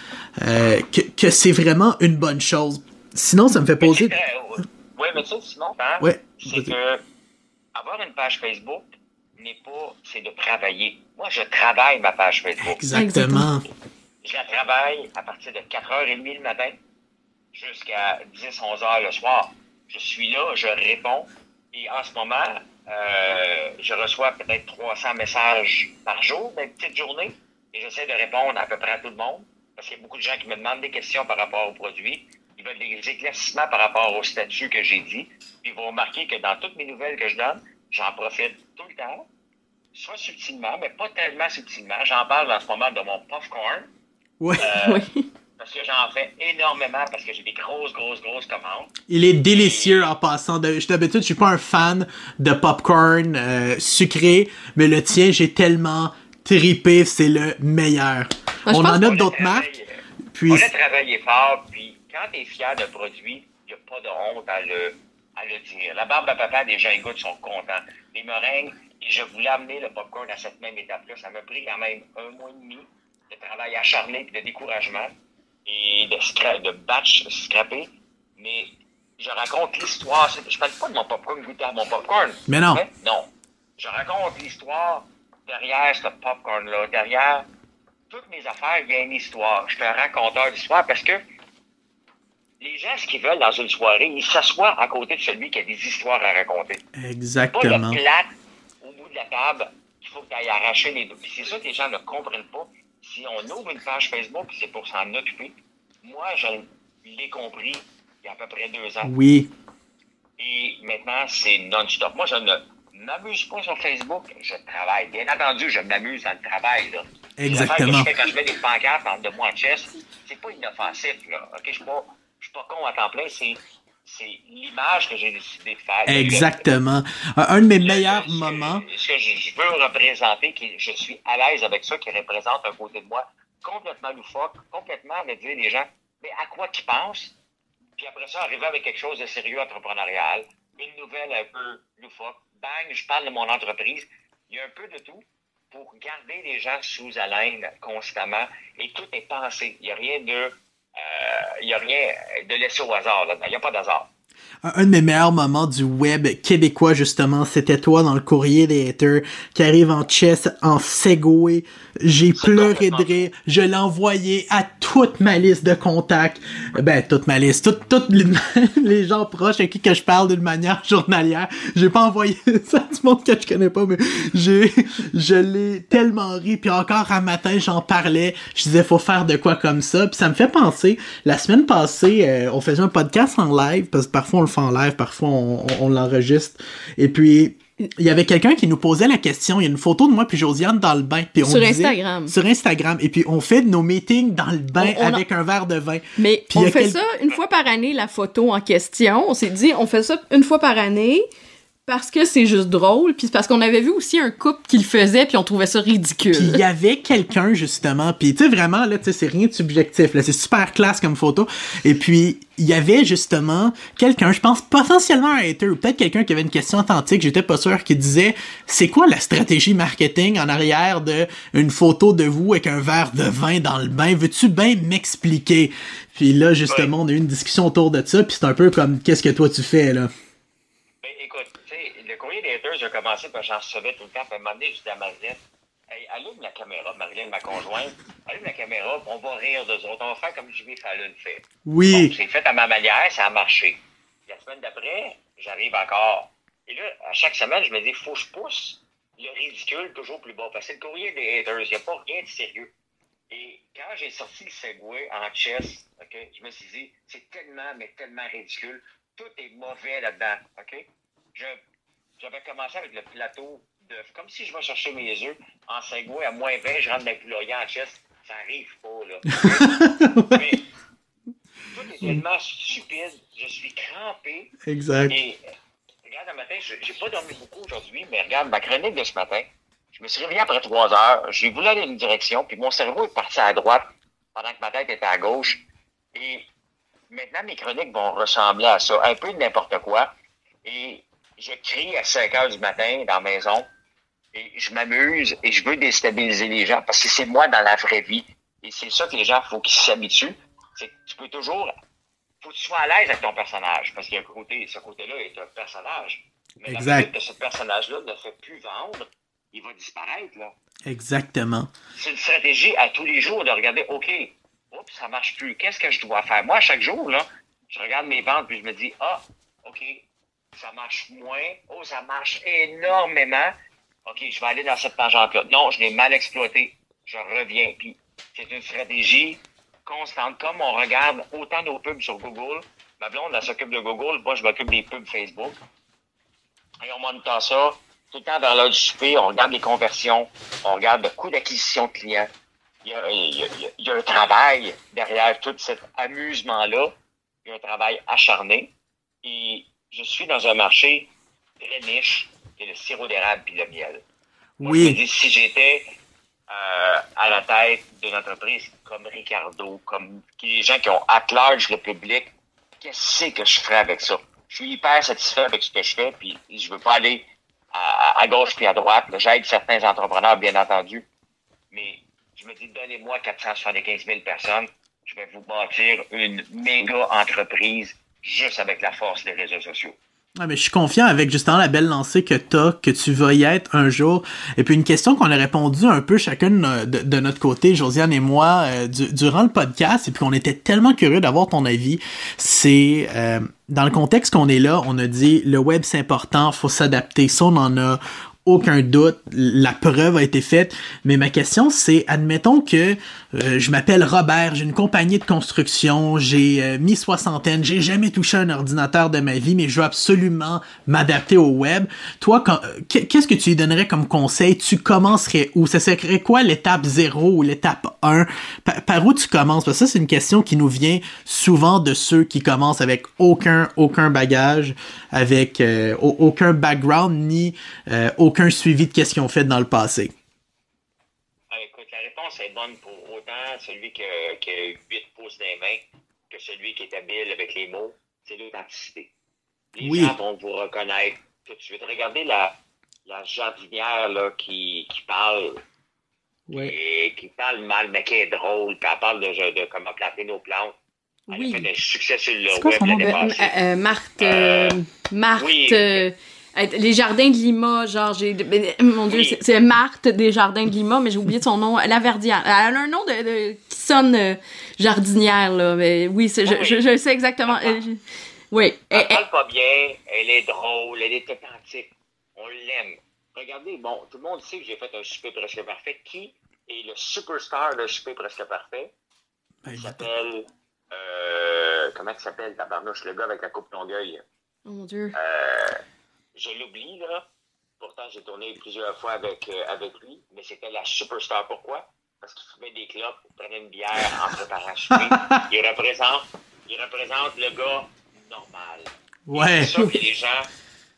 euh, que, que c'est vraiment une bonne chose. Sinon, ça me fait poser. Oui, mais tu sais, Simon, hein, Ouais, c'est que avoir une page Facebook n'est pas, c'est de travailler. Moi, je travaille ma page Facebook. Exactement. Je la travaille à partir de 4h30 le matin jusqu'à 10-11h le soir. Je suis là, je réponds. Et en ce moment, euh, je reçois peut-être 300 messages par jour, une petite journée. Et j'essaie de répondre à peu près à tout le monde. Parce qu'il y a beaucoup de gens qui me demandent des questions par rapport aux produits. Ils veulent des éclaircissements par rapport au statut que j'ai dit. Puis ils vont remarquer que dans toutes mes nouvelles que je donne, j'en profite tout le temps. Soit subtilement, mais pas tellement subtilement. J'en parle en ce moment de mon popcorn. Ouais. [laughs] oui. Parce que j'en fais énormément parce que j'ai des grosses, grosses, grosses commandes. Il est délicieux en passant. De, je d'habitude, je suis pas un fan de popcorn euh, sucré, mais le tien, j'ai tellement tripé, c'est le meilleur. Moi, on en a d'autres marques, puis On a travaillé fort, puis quand tu es fier d'un produit, il n'y a pas de honte à le, à le dire. La barbe à papa, les gens écoutent, sont contents. Les meringues, et je voulais amener le popcorn à cette même étape-là. Ça m'a pris quand même un mois et demi de travail acharné et de découragement et de, scra- de batch scrappé. Mais je raconte l'histoire. Je parle pas de mon popcorn goûter à mon popcorn. Mais non. Non. Je raconte l'histoire derrière ce popcorn-là, derrière toutes mes affaires, il y a une histoire. Je suis un raconteur d'histoire parce que les gens, ce qu'ils veulent dans une soirée, ils s'assoient à côté de celui qui a des histoires à raconter. Pas exactement. le plat au bout de la table qu'il faut que tu ailles arracher les deux. C'est ça que les gens ne comprennent pas. Si on ouvre une page Facebook, c'est pour s'en occuper. Moi, je l'ai compris il y a à peu près deux ans. Oui. Et maintenant, c'est non-stop. Moi, je ne m'amuse pas sur Facebook. Je travaille. Bien entendu, je m'amuse dans le travail. Là. Exactement. Que je fais quand je mets des pancartes entre de moi et chest, c'est pas inoffensif. Là. Je suis pas, je suis pas con à temps plein. C'est, c'est l'image que j'ai décidé de faire. Exactement. Un, de mes Le- meilleurs ce que- moments. Ce que je, veux représenter, qui, je suis à l'aise avec ça, qui représente un côté de moi complètement loufoque, complètement de dire les gens, mais à quoi tu penses? Puis après ça, arriver avec quelque chose de sérieux entrepreneurial, une nouvelle un peu loufoque, bang, je parle de mon entreprise. Il y a un peu de tout pour garder les gens sous haleine constamment et tout est pensé. Il n'y a rien de, il y a rien de laissé au hasard. là. Il n'y a pas d'hasard. un de mes meilleurs moments du web québécois, justement, c'était toi dans le courrier des haters qui arrive en chess, en segway. J'ai pleuré de rire. Je l'ai envoyé à toute ma liste de contacts. Ben, toute ma liste. Toutes, [laughs] les gens proches à qui que je parle d'une manière journalière. J'ai pas envoyé [laughs] ça à du monde que je connais pas, mais j'ai, je l'ai tellement ri. Puis encore un matin, j'en parlais. Je disais, faut faire de quoi comme ça. Puis ça me fait penser, la semaine passée, euh, on faisait un podcast en live, parce que parfois on le fait en live, parfois on, l'enregistre. Et puis, il y avait quelqu'un qui nous posait la question. Il y a une photo de moi puis Josiane dans le bain. Puis sur Instagram. Sur Instagram. Et puis on fait nos meetings dans le bain avec un verre de vin. Mais on fait ça une fois par année, la photo en question. On s'est dit, on fait ça une fois par année parce que c'est juste drôle, puis parce qu'on avait vu aussi un couple qui le faisait, puis on trouvait ça ridicule. Puis il y avait quelqu'un justement, puis tu sais vraiment là, tu sais c'est rien de subjectif là, c'est super classe comme photo. Et puis il y avait justement quelqu'un, je pense potentiellement un hater ou peut-être quelqu'un qui avait une question authentique, j'étais pas sûr, qui disait c'est quoi la stratégie marketing en arrière de une photo de vous avec un verre de vin dans le bain, veux-tu bien m'expliquer? Puis là justement on a eu une discussion autour de ça, puis c'est un peu comme qu'est-ce que toi tu fais là? J'ai commencé, parce que j'en recevais tout le temps. Puis à un moment donné, je à Marilyn, hey, allume la caméra, Marilyn, ma conjointe, allume la caméra, on va rire d'eux autres. On va faire comme Jimmy Fallon fait. Oui. j'ai fait à ma manière, ça a marché. La semaine d'après, j'arrive encore. Et là, à chaque semaine, je me dis, faut que je pousse le ridicule toujours plus bas. Parce que c'est le courrier des haters. Il n'y a pas rien de sérieux. Et quand j'ai sorti le Segway en chess, je me suis dit, c'est tellement, mais tellement ridicule. Tout est mauvais là-dedans. OK? Je j'avais commencé avec le plateau d'œufs. Comme si je vais chercher mes œufs en Segway à moins 20, je rentre dans le en chest. Ça arrive pas, là. [laughs] Mais, tout est tellement stupide. Je suis crampé. Exact. Et regarde, le matin, j'ai pas dormi beaucoup aujourd'hui, mais regarde, ma chronique de ce matin, je me suis réveillé après trois heures. J'ai voulu aller dans une direction, puis mon cerveau est parti à droite pendant que ma tête était à gauche. Et maintenant, mes chroniques vont ressembler à ça. Un peu de n'importe quoi. Et je crie à 5 heures du matin dans la maison et je m'amuse et je veux déstabiliser les gens parce que c'est moi dans la vraie vie. Et c'est ça que les gens, faut qu'ils s'habituent. C'est que tu peux toujours, faut que tu sois à l'aise avec ton personnage parce qu'il y a un côté, ce côté-là est un personnage. Mais exact. que ce personnage-là ne fait plus vendre, il va disparaître, là. Exactement. C'est une stratégie à tous les jours de regarder, OK, oups, ça marche plus. Qu'est-ce que je dois faire? Moi, chaque jour, là, je regarde mes ventes puis je me dis, ah, OK, ça marche moins. Oh, ça marche énormément. OK, je vais aller dans cette tangente-là. Non, je l'ai mal exploité. Je reviens. Puis, c'est une stratégie constante. Comme on regarde autant nos pubs sur Google, ma blonde, elle s'occupe de Google. Moi, je m'occupe des pubs Facebook. Et on monte ça. Tout le temps vers l'heure du souper, on regarde les conversions, on regarde le coût d'acquisition de clients. Il y, a, il y a un travail derrière tout cet amusement-là. Il y a un travail acharné. Et je suis dans un marché très niche, qui est le sirop d'érable et le miel. Oui. si j'étais euh, à la tête d'une entreprise comme Ricardo, comme les gens qui ont at large le public, qu'est-ce que je ferais avec ça? Je suis hyper satisfait avec ce que je fais, puis je veux pas aller à, gauche puis à droite. J'aide certains entrepreneurs, bien entendu, mais je me dis, donnez-moi 475 000 personnes, je vais vous bâtir une méga entreprise juste avec la force des réseaux sociaux. Ah, mais je suis confiant avec justement la belle lancée que t'as, que tu vas y être un jour. Et puis une question qu'on a répondu un peu chacun de, notre côté, Josiane et moi, euh, durant le podcast, et puis on était tellement curieux d'avoir ton avis, c'est euh, dans le contexte qu'on est là, on a dit le web c'est important, faut s'adapter. Ça, on en a aucun doute, la preuve a été faite. Mais ma question, c'est, admettons que euh, je m'appelle Robert, j'ai une compagnie de construction, j'ai euh, mi soixantaine, j'ai jamais touché un ordinateur de ma vie, mais je veux absolument m'adapter au web. Toi, euh, qu'est-ce que tu lui donnerais comme conseil? Tu commencerais où? Ça serait quoi l'étape 0 ou l'étape 1 par, où tu commences? Parce que ça, c'est une question qui nous vient souvent de ceux qui commencent avec aucun aucun bagage, avec aucun background ni aucun suivi de qu'est-ce qu'ils ont fait dans le passé. Réponse est bonne pour autant celui qui a, qui a 8 pouces dans les mains que celui qui est habile avec les mots, c'est l'authenticité. Les gens vont vous reconnaître tout de suite. Regardez la, la jardinière là, qui, qui parle. Et qui parle mal, mais qui est drôle, puis elle parle de, de comment planter nos plantes. Elle Oui. a fait un succès sur le quoi web son nom? l'année Euh, passée. euh, Marthe, euh, Marthe, oui. euh, euh, les jardins de Lima, genre j'ai, mon Dieu, Oui. c'est, Marthe des jardins de Lima, mais j'ai oublié son nom, la Verdière. Elle a un nom de, de- qui sonne euh, jardinière là, mais oui, c'est, je, Oui. je, je sais exactement. euh, je- oui, Elle eh, parle pas bien, elle est drôle, elle est authentique. On l'aime. Regardez, bon, tout le monde sait que j'ai fait un souper presque parfait. Qui est le superstar de souper presque parfait? Ben, Il s'appelle. Euh, comment il s'appelle, tabarnouche, le gars avec la coupe Longueuil? oh mon Dieu. Euh, je l'oublie, là. Pourtant, j'ai tourné plusieurs fois avec, euh, avec lui, mais c'était la superstar. Pourquoi? Parce qu'il fumait des clopes, prenait une bière en préparant. [laughs] Il représente, il représente le gars normal. Ouais. C'est ça que les gens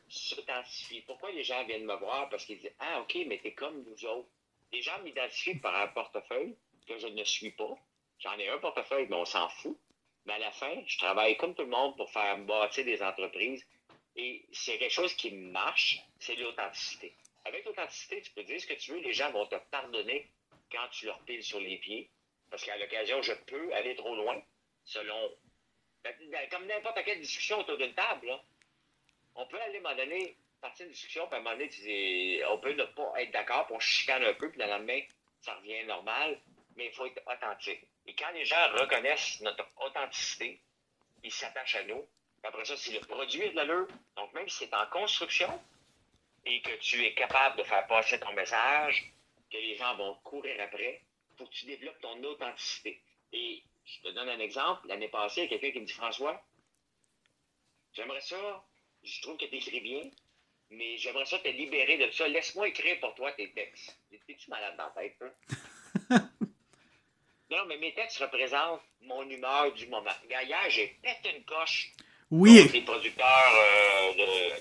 s'identifient. Pourquoi les gens viennent me voir? Parce qu'ils disent Ah, OK, mais t'es comme nous autres. Les gens m'identifient par un portefeuille que je ne suis pas. J'en ai un portefeuille, mais on s'en fout. Mais à la fin, je travaille comme tout le monde pour faire bâtir des entreprises. Et c'est quelque chose qui marche, c'est l'authenticité. Avec l'authenticité, tu peux dire ce que tu veux, les gens vont te pardonner quand tu leur piles sur les pieds. Parce qu'à l'occasion, je peux aller trop loin, selon. ben, Comme n'importe quelle discussion autour d'une table, on peut aller à un moment donné, partir d'une discussion, puis à un moment donné, tu dis- on peut ne pas être d'accord, puis on chicane un peu, puis le lendemain, ça revient normal, mais il faut être authentique. Et quand les gens reconnaissent notre authenticité, ils s'attachent à nous. Après ça, si le produit est de l'allure, donc même si c'est en construction et que tu es capable de faire passer ton message, que les gens vont courir après, faut que tu développes ton authenticité. Et je te donne un exemple. L'année passée, il y a quelqu'un qui me dit François, j'aimerais ça, je trouve que tu écris bien, mais j'aimerais ça te libérer de ça. Laisse-moi écrire pour toi tes textes. T'es-tu malade dans la tête, hein? [laughs] non, mais mes textes représentent mon humeur du moment. Hier, j'ai pété une coche Oui, les producteurs euh,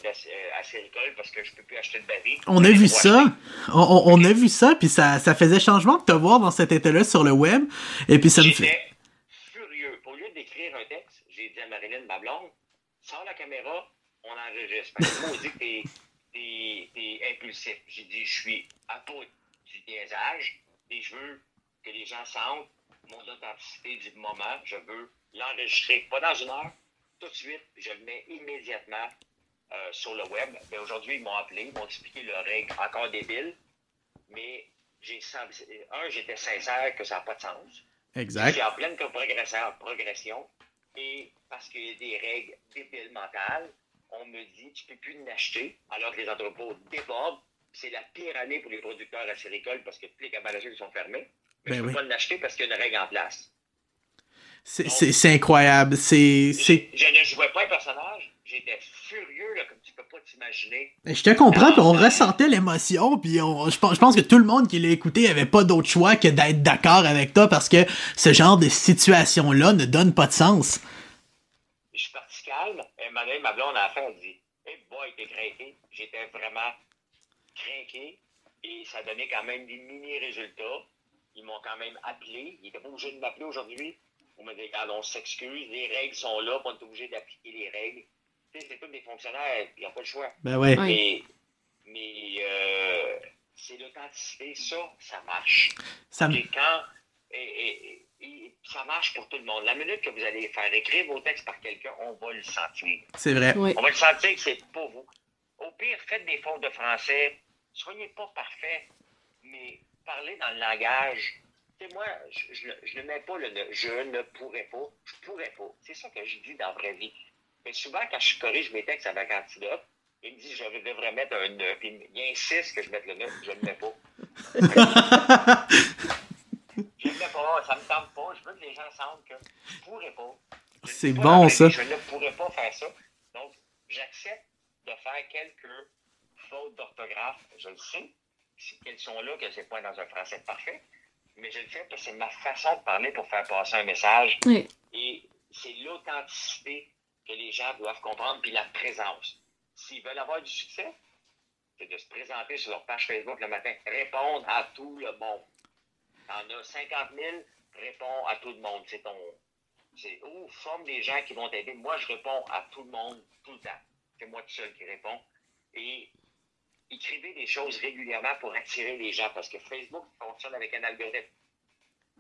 d'ac- euh, parce que je peux plus acheter de baril. on a vu ça. On, a vu ça, puis ça, ça faisait changement de te voir dans cet état-là sur le web. Et puis ça me fait. Furieux. Au lieu d'écrire un texte, j'ai dit à Marilyn, ma blonde, sors la caméra, on enregistre. Parce que moi, on dit que t'es impulsif. J'ai dit, je suis à bout du niaisage et je veux que les gens sentent mon authenticité du moment. Je veux l'enregistrer, pas dans une heure, tout de suite, je le mets immédiatement euh, sur le web. Mais aujourd'hui, ils m'ont appelé, ils m'ont expliqué leurs règles encore débiles, mais j'ai un, j'étais sincère que ça n'a pas de sens. Je Exact. suis en pleine progression, et parce qu'il y a des règles débiles mentales, on me dit tu peux plus l'acheter alors que les entrepôts débordent. C'est la pire année pour les producteurs acéricoles parce que tous les cabanes sont fermés. Mais Ben je peux oui. pas l'acheter parce qu'il y a une règle en place. C'est- incroyable. C'est. c'est- Je ne jouais pas un personnage. J'étais furieux, là, comme tu peux pas t'imaginer. Je te comprends, puis on ressentait l'émotion, puis on, je, pense, je pense que tout le monde qui l'a écouté avait pas d'autre choix que d'être d'accord avec toi parce que ce genre de situation-là ne donne pas de sens. Je suis parti calme. Et donné, ma blonde la fin, elle dit Hey boy, t'es craqué. J'étais vraiment craqué. Et ça donnait quand même des mini-résultats. Ils m'ont quand même appelé. Ils n'étaient pas obligés de m'appeler aujourd'hui. On m'a dit Regarde, on s'excuse. Les règles sont là. On est obligé d'appliquer les règles. Tu sais, c'est tous des fonctionnaires. Ils n'ont pas le choix. Ben ouais. Oui. Mais, mais euh, c'est l'authenticité. Ça, ça marche. Ça me- Et quand. Et, et- et ça marche pour tout le monde. La minute que vous allez faire écrire vos textes par quelqu'un, on va le sentir. C'est vrai. Oui. On va le sentir que c'est pour vous. Au pire, faites des fautes de français. Soyez pas parfait, mais parlez dans le langage. Tu sais, moi, je, ne mets pas le ne- je ne pourrais pas. Je pourrais pas. C'est ça que je dis dans la vraie vie. Mais souvent, quand je corrige mes textes avec Antidote, il me dit je devrais mettre un ne. Puis il insiste que je mette le ne. Je ne le mets pas. [laughs] Je ne le mets pas. Ça me tente pas. Je veux que les gens sentent que je pourrais pas. C'est bon, ça. Je ne pourrais pas faire ça. Donc, j'accepte de faire quelques fautes d'orthographe. Je le sais si- qu'elles sont là, que c'est pas dans un français parfait. Mais je le fais parce que c'est ma façon de parler pour faire passer un message. Oui. Et c'est l'authenticité que les gens doivent comprendre, puis la présence. S'ils veulent avoir du succès, c'est de se présenter sur leur page Facebook le matin, répondre à tout le monde. T'en as 50 000, réponds à tout le monde. C'est ton. C'est ou forme des gens qui vont t'aider. Moi, je réponds à tout le monde tout le temps. C'est moi tout seul qui réponds. Et écrivez des choses régulièrement pour attirer les gens parce que Facebook fonctionne avec un algorithme.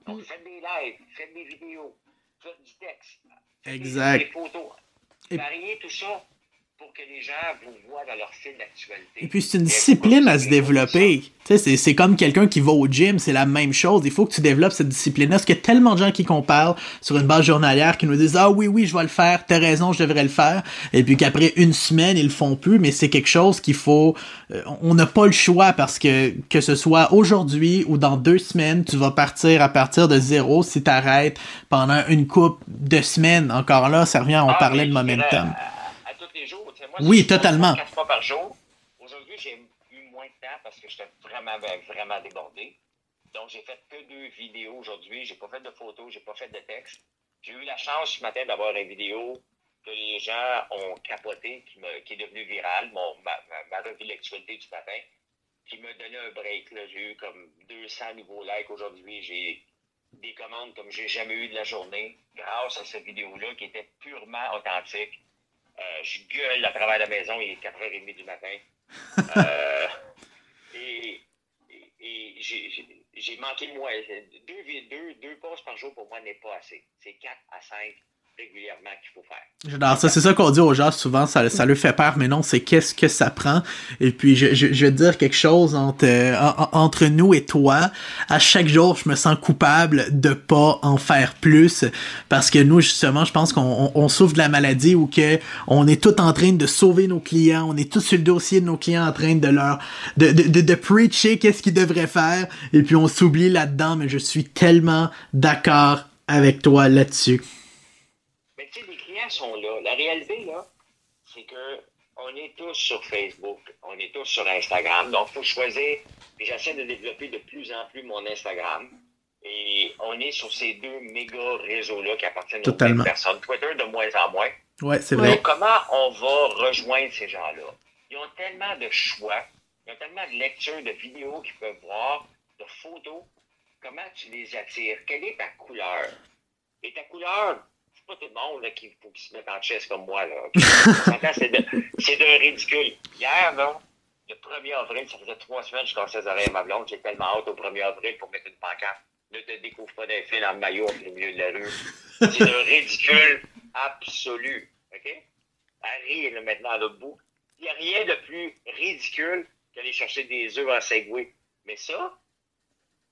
Donc, faites des lives, faites des vidéos, faites du texte. Exact. Les photos. Varier tout ça pour que les gens vous voient dans leur fil d'actualité. Et puis c'est une discipline à se développer. Tu sais, c'est comme quelqu'un qui va au gym, c'est la même chose. Il faut que tu développes cette discipline-là. Parce qu'il y a tellement de gens qui comparent sur une base journalière qui nous disent Ah oui, oui, je vais le faire, t'as raison, je devrais le faire. Et puis qu'après une semaine, ils le font plus, mais c'est quelque chose qu'il faut. euh, on n'a pas le choix parce que que ce soit aujourd'hui ou dans deux semaines, tu vas partir à partir de zéro si t'arrêtes pendant une coupe de semaines. Encore là, ça revient, on Ah, parlait de momentum. À, à tous les jours. tu sais, Moi, Oui, totalement. Quatre fois par jour. Aujourd'hui, j'ai eu moins de temps parce que j'étais vraiment, vraiment débordé. Donc, j'ai fait que deux vidéos aujourd'hui. J'ai pas fait de photos, j'ai pas fait de texte. J'ai eu la chance ce matin d'avoir une vidéo que les gens ont capoté, qui, me, qui est devenue virale, mon, ma, ma, ma revue de l'actualité du matin, qui m'a donné un break. J'ai eu comme 200 nouveaux likes aujourd'hui. J'ai des commandes comme j'ai jamais eu de la journée grâce à cette vidéo-là qui était purement authentique. Euh, je gueule à travers la maison, il est 4h30 du matin. [laughs] Euh, et et- et j'ai- manqué moi. Deux, deux, par jour pour moi n'est pas assez. C'est 4 à 5 régulièrement ça. C'est ça qu'on dit aux gens souvent. Ça, ça leur fait peur, mais non, c'est qu'est-ce que ça prend. Et puis, je, je, je vais dire quelque chose entre, euh, en- en- entre nous et toi. À chaque jour, je me sens coupable de pas en faire plus. Parce que nous, justement, je pense qu'on on, on souffre de la maladie ou que on est tout en train de sauver nos clients. On est tous sur le dossier de nos clients en train de leur, de, de, de, de preacher qu'est-ce qu'ils devraient faire. Et puis, on s'oublie là-dedans, mais je suis tellement d'accord avec toi là-dessus. Mais tu sais, les clients sont là. La réalité, là, c'est que on est tous sur Facebook, on est tous sur Instagram. Donc, il faut choisir. Et j'essaie de développer de plus en plus mon Instagram. Et on est sur ces deux méga réseaux-là qui appartiennent aux Totalement. mêmes personnes. Twitter de moins en moins. Ouais, c'est vrai. Donc, comment on va rejoindre ces gens-là? Ils ont tellement de choix, ils ont tellement de lectures, de vidéos qu'ils peuvent voir, de photos. Comment tu les attires? Quelle est ta couleur? Et ta couleur, pas tout le monde là, qui faut se mette en chess comme moi. Là, [laughs] c'est de ridicule. Hier, là, le 1er avril, ça faisait trois semaines que je cassais les oreilles à ma blonde. J'ai tellement hâte au 1er avril pour mettre une pancarte. Ne te découvre pas d'un fil en maillot au milieu de la rue. C'est un ridicule absolu. OK? Harry là, maintenant à l'autre bout. Il n'y a rien de plus ridicule qu'aller chercher des œufs en Segway. Mais ça,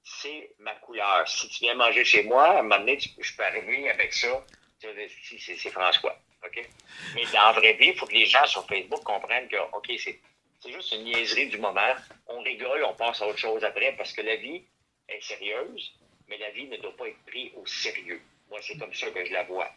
c'est ma couleur. Si tu viens manger chez moi, à un moment donné, tu- je peux arriver avec ça. C'est François. Mais dans la vraie vie, il faut que les gens sur Facebook comprennent que, OK, c'est juste une niaiserie du moment. On rigole, on passe à autre chose après parce que la vie est sérieuse, mais la vie ne doit pas être prise au sérieux. Moi, c'est comme ça que je la vois.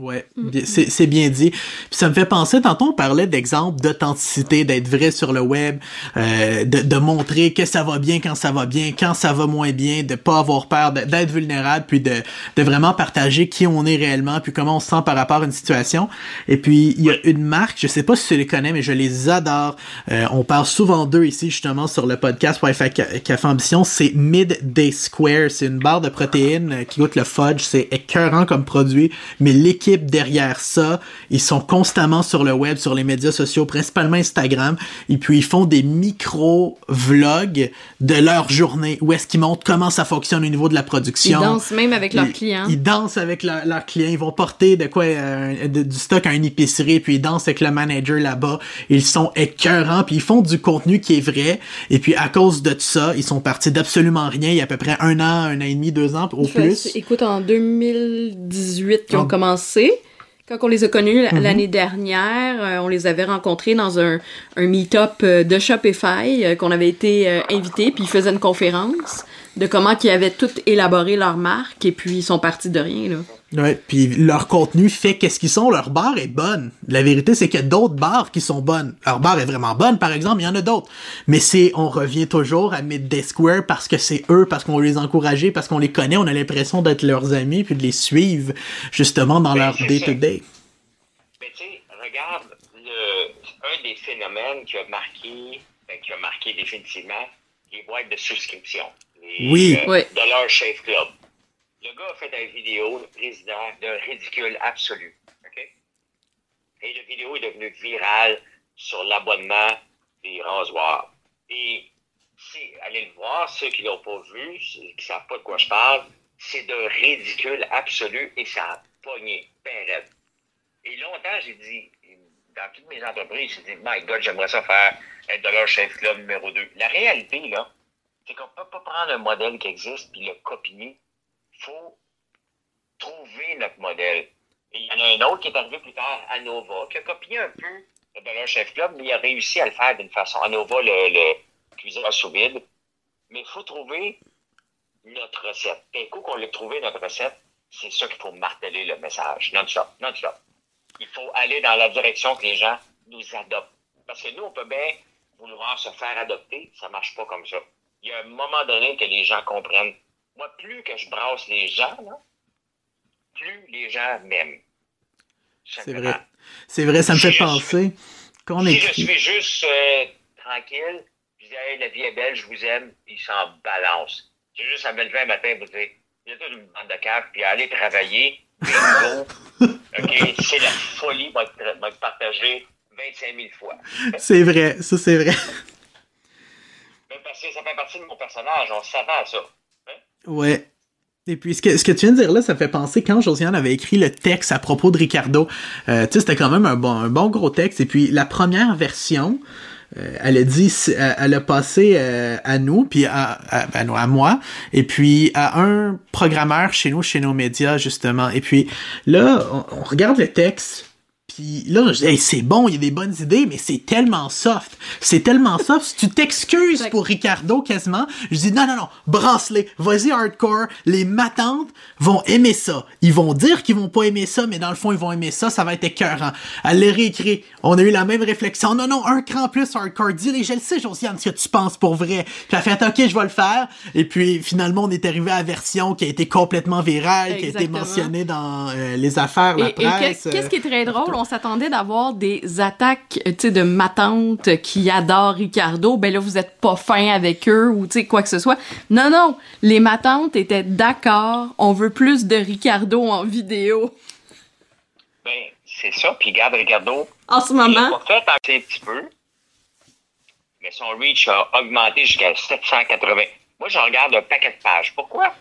Ouais, bien- c'est c'est bien dit. Puis ça me fait penser, tantôt on parlait d'exemples d'authenticité, d'être vrai sur le web, euh, de, de montrer que ça va bien quand ça va bien, quand ça va moins bien, de pas avoir peur, d'être vulnérable, puis de, de vraiment partager qui on est réellement, puis comment on se sent par rapport à une situation. Et puis il y a une marque, je sais pas si tu les connais, mais je les adore. Euh, on parle souvent d'eux ici justement sur le podcast Wi-Fi Ca- Café Ambition. C'est Midday Square, c'est une barre de protéines euh, qui goûte le fudge, c'est écœurant comme produit, mais l'équipe derrière ça, ils sont constamment sur le web, sur les médias sociaux, principalement Instagram, et puis ils font des micro-vlogs de leur journée, où est-ce qu'ils montrent comment ça fonctionne au niveau de la Ils production. dansent même avec leurs Ils- clients. Ils dansent avec leur- leurs clients. Ils vont porter de quoi euh, de- du stock à une épicerie, puis ils dansent avec le manager là-bas. Ils sont écœurants, puis ils font du contenu qui est vrai. Et puis à cause de ça, ils sont partis d'absolument rien. Il y a à peu près un an, un an et demi, deux ans au plus. Écoute, en 2018 qu'ils ont Oh. Commencé. Quand on les a connus la- l'année dernière, euh, on les avait rencontrés dans un, un meet-up euh, de Shopify euh, qu'on avait été euh, invités, puis ils faisaient une conférence de comment ils avaient tout élaboré leur marque, et puis ils sont partis de rien, là. Ouais, puis leur contenu fait qu'est-ce qu'ils sont. Leur bar est bonne. La vérité, c'est qu'il y a d'autres bars qui sont bonnes. Leur bar est vraiment bonne, par exemple, il y en a d'autres. Mais c'est, on revient toujours à Midday Square parce que c'est eux, parce qu'on les encourager, parce qu'on les connaît, on a l'impression d'être leurs amis, puis de les suivre, justement, dans Ben, leur day-to-day. Mais tu sais, regarde, le, un des phénomènes qui a marqué, ben, qui a marqué définitivement, les boîtes de souscription. Les, Oui. euh, Ouais. Dollar Shave Club. Le gars a fait une vidéo, le président, d'un ridicule absolu. Et la vidéo est devenue virale sur l'abonnement des rasoirs. Et si, allez le voir, ceux qui l'ont pas vu, qui savent pas de quoi je parle, c'est d'un ridicule absolu et ça a pogné, ben. Et longtemps, j'ai dit, dans toutes mes entreprises, j'ai dit, my God, j'aimerais ça faire être Dollar Chef Club numéro 2. La réalité, là, c'est qu'on peut pas prendre un modèle qui existe puis le copier. Faut trouver notre modèle. Il y en a un autre qui est arrivé plus tard, Anova, qui a copié un peu le Dollar Chef Club, mais il a réussi à le faire d'une façon. Anova, le, le cuisinier sous vide. Mais il faut trouver notre recette. Et coup qu'on l'ait trouvé, notre recette, c'est ça qu'il faut marteler le message. Non-stop, non-stop. Il faut aller dans la direction que les gens nous adoptent. Parce que nous, on peut bien vouloir se faire adopter, ça marche pas comme ça. Il y a un moment donné que les gens comprennent. Moi, plus que je brasse les gens, là, plus les gens m'aiment. C'est vrai. C'est vrai, ça me fait penser. Quand si je suis juste euh, tranquille, je dis hey, la vie est belle, je vous aime, ils s'en balancent. J'ai juste à me lever un matin vous dire il y a toute une bande de caves, puis aller travailler. [laughs] OK, c'est la folie, moi, de partager 25 000 fois. c'est vrai, ça c'est vrai. Même parce que ça fait partie de mon personnage, on savait ça. Ouais. Et puis, ce que, ce que tu viens de dire là, ça fait penser quand Josiane avait écrit le texte à propos de Ricardo. Euh, tu sais, c'était quand même un bon, un bon gros texte. Et puis, la première version, euh, elle a dit, elle a passé euh, à nous, puis à, à, à, moi, et puis à un programmeur chez nous, chez nos médias, justement. Et puis là, on regarde le texte, puis là, je dis, c'est bon, il y a des bonnes idées, mais c'est tellement soft. C'est tellement soft. Si tu t'excuses pour Ricardo quasiment, je dis, non, non, non, bracelet, vas-y hardcore. Les matantes vont aimer ça. Ils vont dire qu'ils vont pas aimer ça, mais dans le fond, ils vont aimer ça. Ça va être écœurant. Elle l'a réécrit. On a eu la même réflexion. Non, non, un cran plus hardcore. Dis-les, je le sais, Josiane, ce que tu penses pour vrai. Puis elle fait, ok, je vais le faire. Et puis, finalement, on est arrivé à la version qui a été complètement virale, qui a été mentionnée dans euh, les affaires, la presse. Qu'est-ce qui est très drôle? s'attendait d'avoir des attaques, tu sais, de ma tante qui adore Ricardo, ben là, vous êtes pas fin avec eux ou, tu sais, quoi que ce soit. Non, non, les matantes étaient d'accord, on veut plus de Ricardo en vidéo. Ben, c'est ça, puis garde Ricardo. En ce moment? Il a fait un petit peu, mais son reach a augmenté jusqu'à 780. Moi, je regarde un paquet de pages. Pourquoi?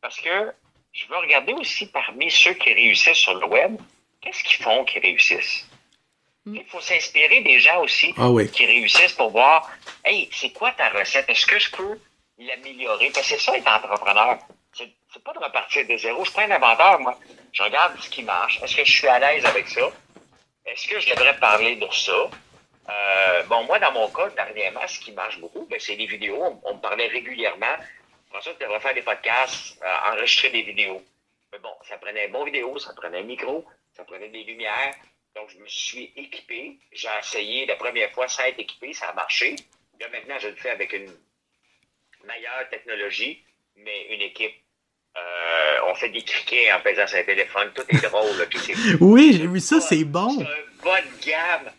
Parce que je veux regarder aussi parmi ceux qui réussissent sur le web, qu'est-ce qu'ils font qu'ils réussissent? Hmm. Il faut s'inspirer des gens aussi ah qui réussissent pour voir, hey, c'est quoi ta recette? Est-ce que je peux l'améliorer? Parce que c'est ça être entrepreneur. C'est pas de repartir de zéro. Je prends un inventeur, moi. Je regarde ce qui marche. Est-ce que je suis à l'aise avec ça? Est-ce que je devrais parler de ça? Euh, bon, moi, dans mon cas, dernièrement, ce qui marche beaucoup, ben, c'est les vidéos. On, me parlait régulièrement. Ça, tu devrais faire des podcasts, euh, enregistrer des vidéos. Mais bon, ça prenait un bon vidéo, ça prenait un micro, ça prenait des lumières. Donc, je me suis équipé. J'ai essayé la première fois sans être équipé, ça a marché. Là, maintenant, je le fais avec une meilleure technologie, mais une équipe. Euh, on fait des criquets en sur un téléphone. Tout est drôle. [laughs] oui, j'ai vu ça, c'est bon. C'est un bas de gamme,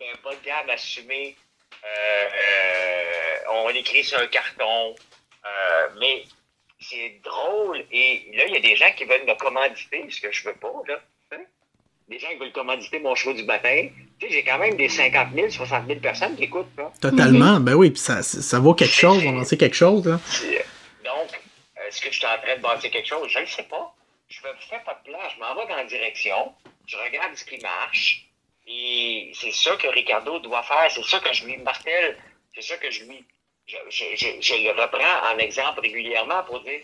un bas de gamme assumé. Euh, euh, on écrit sur un carton. mais c'est drôle. Et là, il y a des gens qui veulent me commanditer, ce que je veux pas. Là des gens qui veulent commanditer mon cheveu du matin. Tu sais, j'ai quand même des 50 000, 60 000 personnes qui écoutent. Là. Totalement. Ben oui, puis ça, ça vaut quelque chose, on en sait quelque chose. Là. Donc, est-ce que je suis en train de bâtir quelque chose? Je ne sais pas. Je ne fais pas de plan. Je m'en vais dans la direction. Je regarde ce qui marche. Et c'est ça que Ricardo doit faire. C'est ça que je lui martèle. C'est ça que je lui. Je, je, je, le reprends en exemple régulièrement pour dire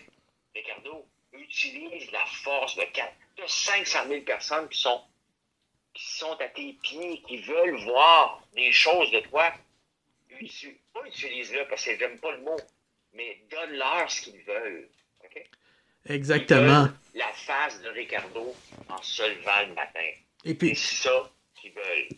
Ricardo, utilise la force de, de 500 000 personnes qui sont qui sont à tes pieds, qui veulent voir des choses de toi, utilise-le parce que j'aime pas le mot, mais donne-leur ce qu'ils veulent. Exactement. la face de Ricardo en se levant le matin. Et puis, c'est ça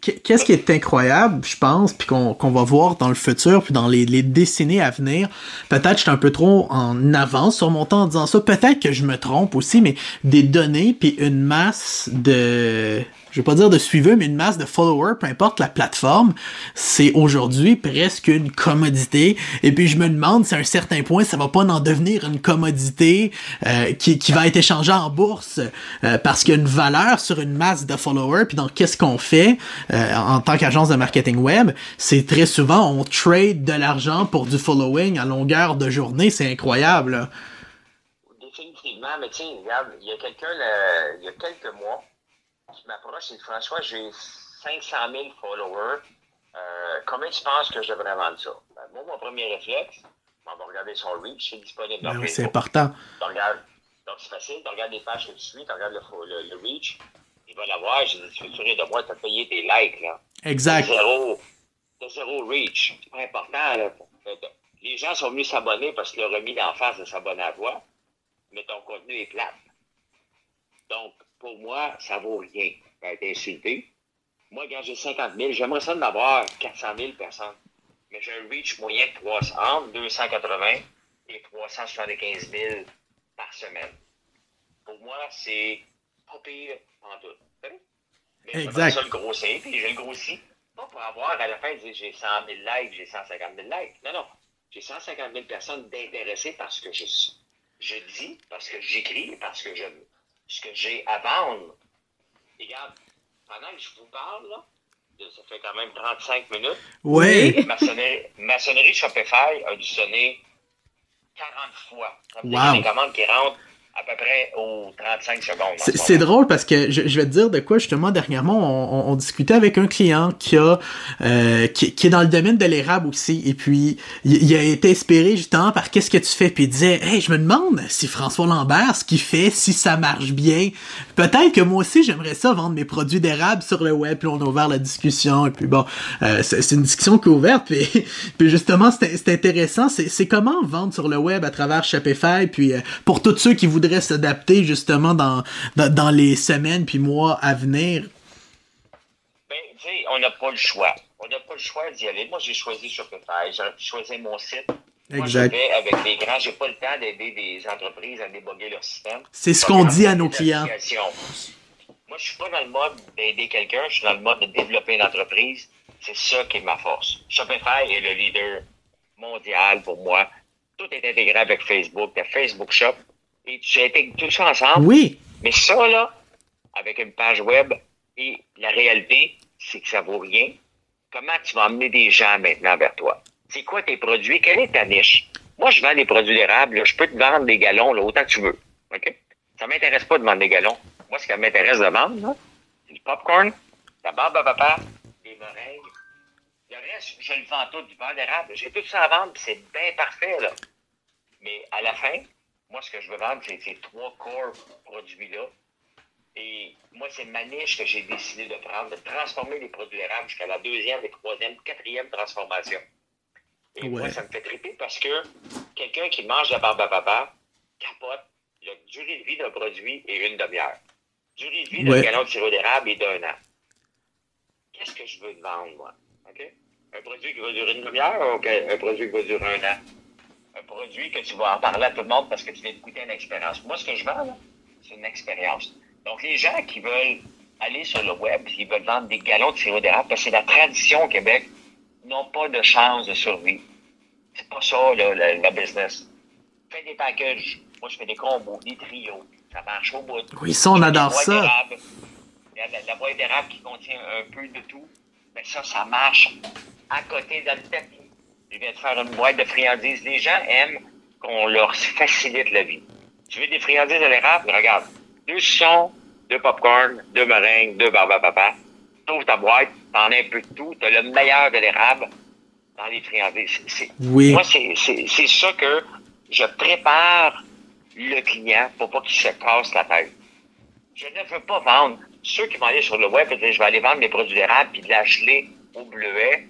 Qu'est-ce qui est incroyable, je pense, puis qu'on va voir dans le futur, puis dans les, les décennies à venir, peut-être je suis un peu trop en avance sur mon temps en disant ça, peut-être que je me trompe aussi, mais des données, puis une masse de je vais pas dire de suiveux, mais une masse de followers, peu importe la plateforme, c'est aujourd'hui presque une commodité. Et puis je me demande si à un certain point, ça va pas en devenir une commodité euh, qui, qui va être échangée en bourse euh, parce qu'il y a une valeur sur une masse de followers. Puis donc qu'est-ce qu'on fait euh, en tant qu'agence de marketing web, c'est très souvent on trade de l'argent pour du following à longueur de journée. C'est incroyable. Définitivement, mais tiens, regarde, il y a quelqu'un, il y a quelques mois tu m'approches et François, j'ai 500 000 followers. Euh, combien tu penses que je devrais vendre ça? Ben, moi, mon premier réflexe, on va regarder son reach, c'est disponible Ben oui, c'est important. Regardes. Donc, c'est facile. Tu regardes les pages que tu suis, tu regardes le, le, le reach. Il va l'avoir. J'ai dit, tu veux de moi, tu as payé tes likes, là. Exact. Zéro. T'as zéro reach. C'est pas important, là. Les gens sont venus s'abonner parce qu'ils leur remis d'en face de s'abonner à toi, mais ton contenu est plate. Donc, pour moi, ça vaut rien. Été insulté. Moi, quand j'ai 50 000, j'aimerais ça d'en avoir 400 000 personnes. Mais j'ai un reach moyen de 300, entre 280 et 375 000 par semaine. Pour moi, c'est pas pire en tout. Mais Exact. ça le grossir, puis je le grossis. Pas pour avoir à la fin, dire j'ai 100 000 likes, j'ai 150 000 likes. Non, non. J'ai 150 000 personnes d'intéressées parce que je, je dis, parce que j'écris, parce que je, ce que j'ai à vendre. Et regarde, pendant que je vous parle, là, ça fait quand même 35 minutes, Oui. [laughs] ma sonnerie, ma sonnerie Shopify a dû sonner 40 fois. Wow. des commandes qui rentrent à peu près aux 35 secondes. C'est drôle parce que je, je vais te dire de quoi justement dernièrement on, on- on discutait avec un client qui a euh, qui, qui est dans le domaine de l'érable aussi et puis il, il a été inspiré justement par qu'est-ce que tu fais puis il disait hey je me demande si François Lambert ce qu'il fait si ça marche bien peut-être que moi aussi j'aimerais ça vendre mes produits d'érable sur le web puis on a ouvert la discussion et puis bon euh, c'est une discussion qui est ouverte puis, [laughs] puis justement c'est c'est intéressant c'est comment vendre sur le web à travers Shopify puis euh, pour tous ceux qui voudraient s'adapter justement dans, dans dans les semaines puis mois à venir? Ben, tu sais, on n'a pas le choix. On n'a pas le choix d'y aller. Moi, j'ai choisi Shopify. J'aurais pu choisir mon site. Moi, Exact. vais avec les grands. J'ai pas le temps d'aider des entreprises à déboguer leur système. C'est ce qu'on dit à nos clients. Moi, je suis pas dans le mode d'aider quelqu'un. Je suis dans le mode de développer une entreprise. C'est ça qui est ma force. Shopify est le leader mondial pour moi. Tout est intégré avec Facebook. T'as Facebook Shop. Et tu intègres tout ça ensemble. Oui, Mais ça, là, avec une page web, et la réalité, c'est que ça vaut rien. Comment tu vas emmener des gens maintenant vers toi? C'est quoi tes produits? Quelle est ta niche? Moi, je vends des produits d'érable. Je peux te vendre des galons là, autant que tu veux. OK? Ça m'intéresse pas de vendre des galons. Moi, ce qui m'intéresse de vendre, là, c'est du popcorn, la barbe à papa, des meringues. Le reste, je le vends tout, du beurre d'érable. J'ai tout ça à vendre, c'est bien parfait, là. Mais à la fin, moi, ce que je veux vendre, c'est ces trois core produits-là. Et moi, c'est ma niche que j'ai décidé de prendre, de transformer les produits d'érable jusqu'à la deuxième et troisième, quatrième transformation. Et moi, ça me fait triper parce que quelqu'un qui mange la barbe à papa capote. La durée de vie d'un produit est une demi-heure. Durée de vie d'un galon de sirop d'érable est d'un an. Qu'est-ce que je veux te vendre, moi? OK? Un produit qui va durer une demi-heure ou un produit qui va durer un an? Un produit que tu vas en parler à tout le monde parce que tu viens de goûter une expérience. Moi, ce que je vends, là, c'est une expérience. Donc, les gens qui veulent aller sur le web, qui veulent vendre des galons de sirop d'érable, parce que c'est la tradition au Québec, n'ont pas de chance de survie. C'est pas ça, là, la business. Fais des packages. Moi, je fais des combos, des trios. Ça marche au bout. oui, ça on adore ça. d'érable. La, la- la boîte d'érable qui contient un peu de tout, ben ça, ça marche à côté le tapis. Je viens de faire une boîte de friandises. Les gens aiment qu'on leur facilite la vie. Tu veux des friandises à l'érable? Regarde. Deux sons, deux popcorn, deux meringues, deux barbe à papa. T'ouvres ta boîte, t'en as un peu de tout. T'as le meilleur de l'érable dans les friandises. C'est- Oui. Moi, c'est c'est- c'est ça que je prépare le client pour pas qu'il se casse la tête. Je ne veux pas vendre. Ceux qui vont aller sur le web je vais aller vendre mes produits d'érable puis de l'acheter au bleuet.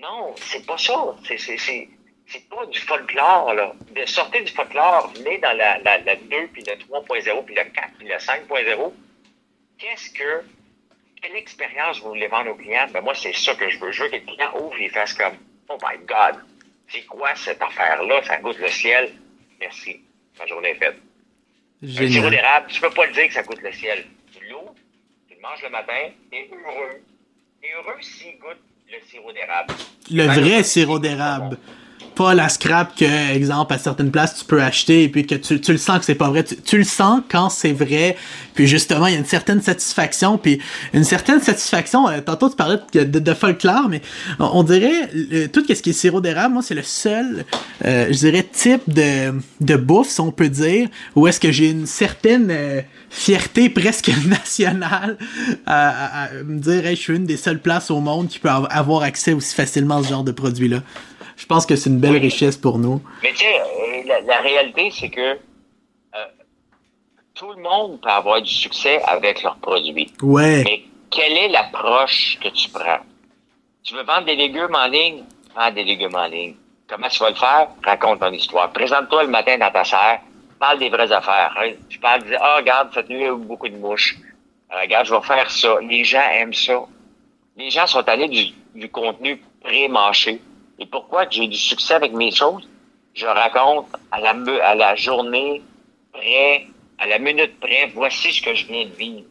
Non, c'est pas ça. C'est, pas du folklore, là. De sortir du folklore, venez dans la, la, la 2, puis le 3.0, puis le 4, puis le 5.0. Qu'est-ce que, quelle expérience vous voulez vendre aux clients? Ben, moi, c'est ça que je veux. Je veux que le client ouvre et fasse comme, oh my God, c'est quoi cette affaire-là? Ça goûte le ciel. Merci. Ma journée est faite. Un sirop Génial. d'érable, tu peux pas le dire que ça coûte le ciel. Tu l'ouvres, tu le manges le matin, t'es heureux. T'es heureux s'il goûte le sirop d'érable. Le vrai sirop d'érable. pas la scrap que, exemple, à certaines places, tu peux acheter et puis que tu, tu le sens que c'est pas vrai. Tu, tu le sens quand c'est vrai. Puis justement, il y a une certaine satisfaction. Puis une certaine satisfaction. euh, tantôt, tu parlais de, de, de folklore, mais on, on dirait, euh, tout ce qui est sirop d'érable, moi, c'est le seul, euh, je dirais, type de, de bouffe, si on peut dire, où est-ce que j'ai une certaine euh, fierté presque [laughs] nationale à, à- à me dire, hey, je suis une des seules places au monde qui peut av- avoir accès aussi facilement à ce genre de produit-là. Je pense que c'est une belle Oui. richesse pour nous. Mais tu sais, euh, la, la réalité, c'est que euh, tout le monde peut avoir du succès avec leurs produits. Ouais. Mais quelle est l'approche que tu prends? Tu veux vendre des légumes en ligne? Vends des légumes en ligne. Comment tu vas le faire? Raconte ton histoire. Présente-toi le matin dans ta serre. Parle des vraies affaires. hein. Tu parles, dis, ah, regarde, cette nuit, il y a eu beaucoup de mouches. Euh, regarde, je vais faire ça. Les gens aiment ça. Les gens sont allés du, du contenu pré-mâché. Et pourquoi j'ai du succès avec mes choses? Je raconte à la, à la journée près, à la minute près, voici ce que je viens de vivre.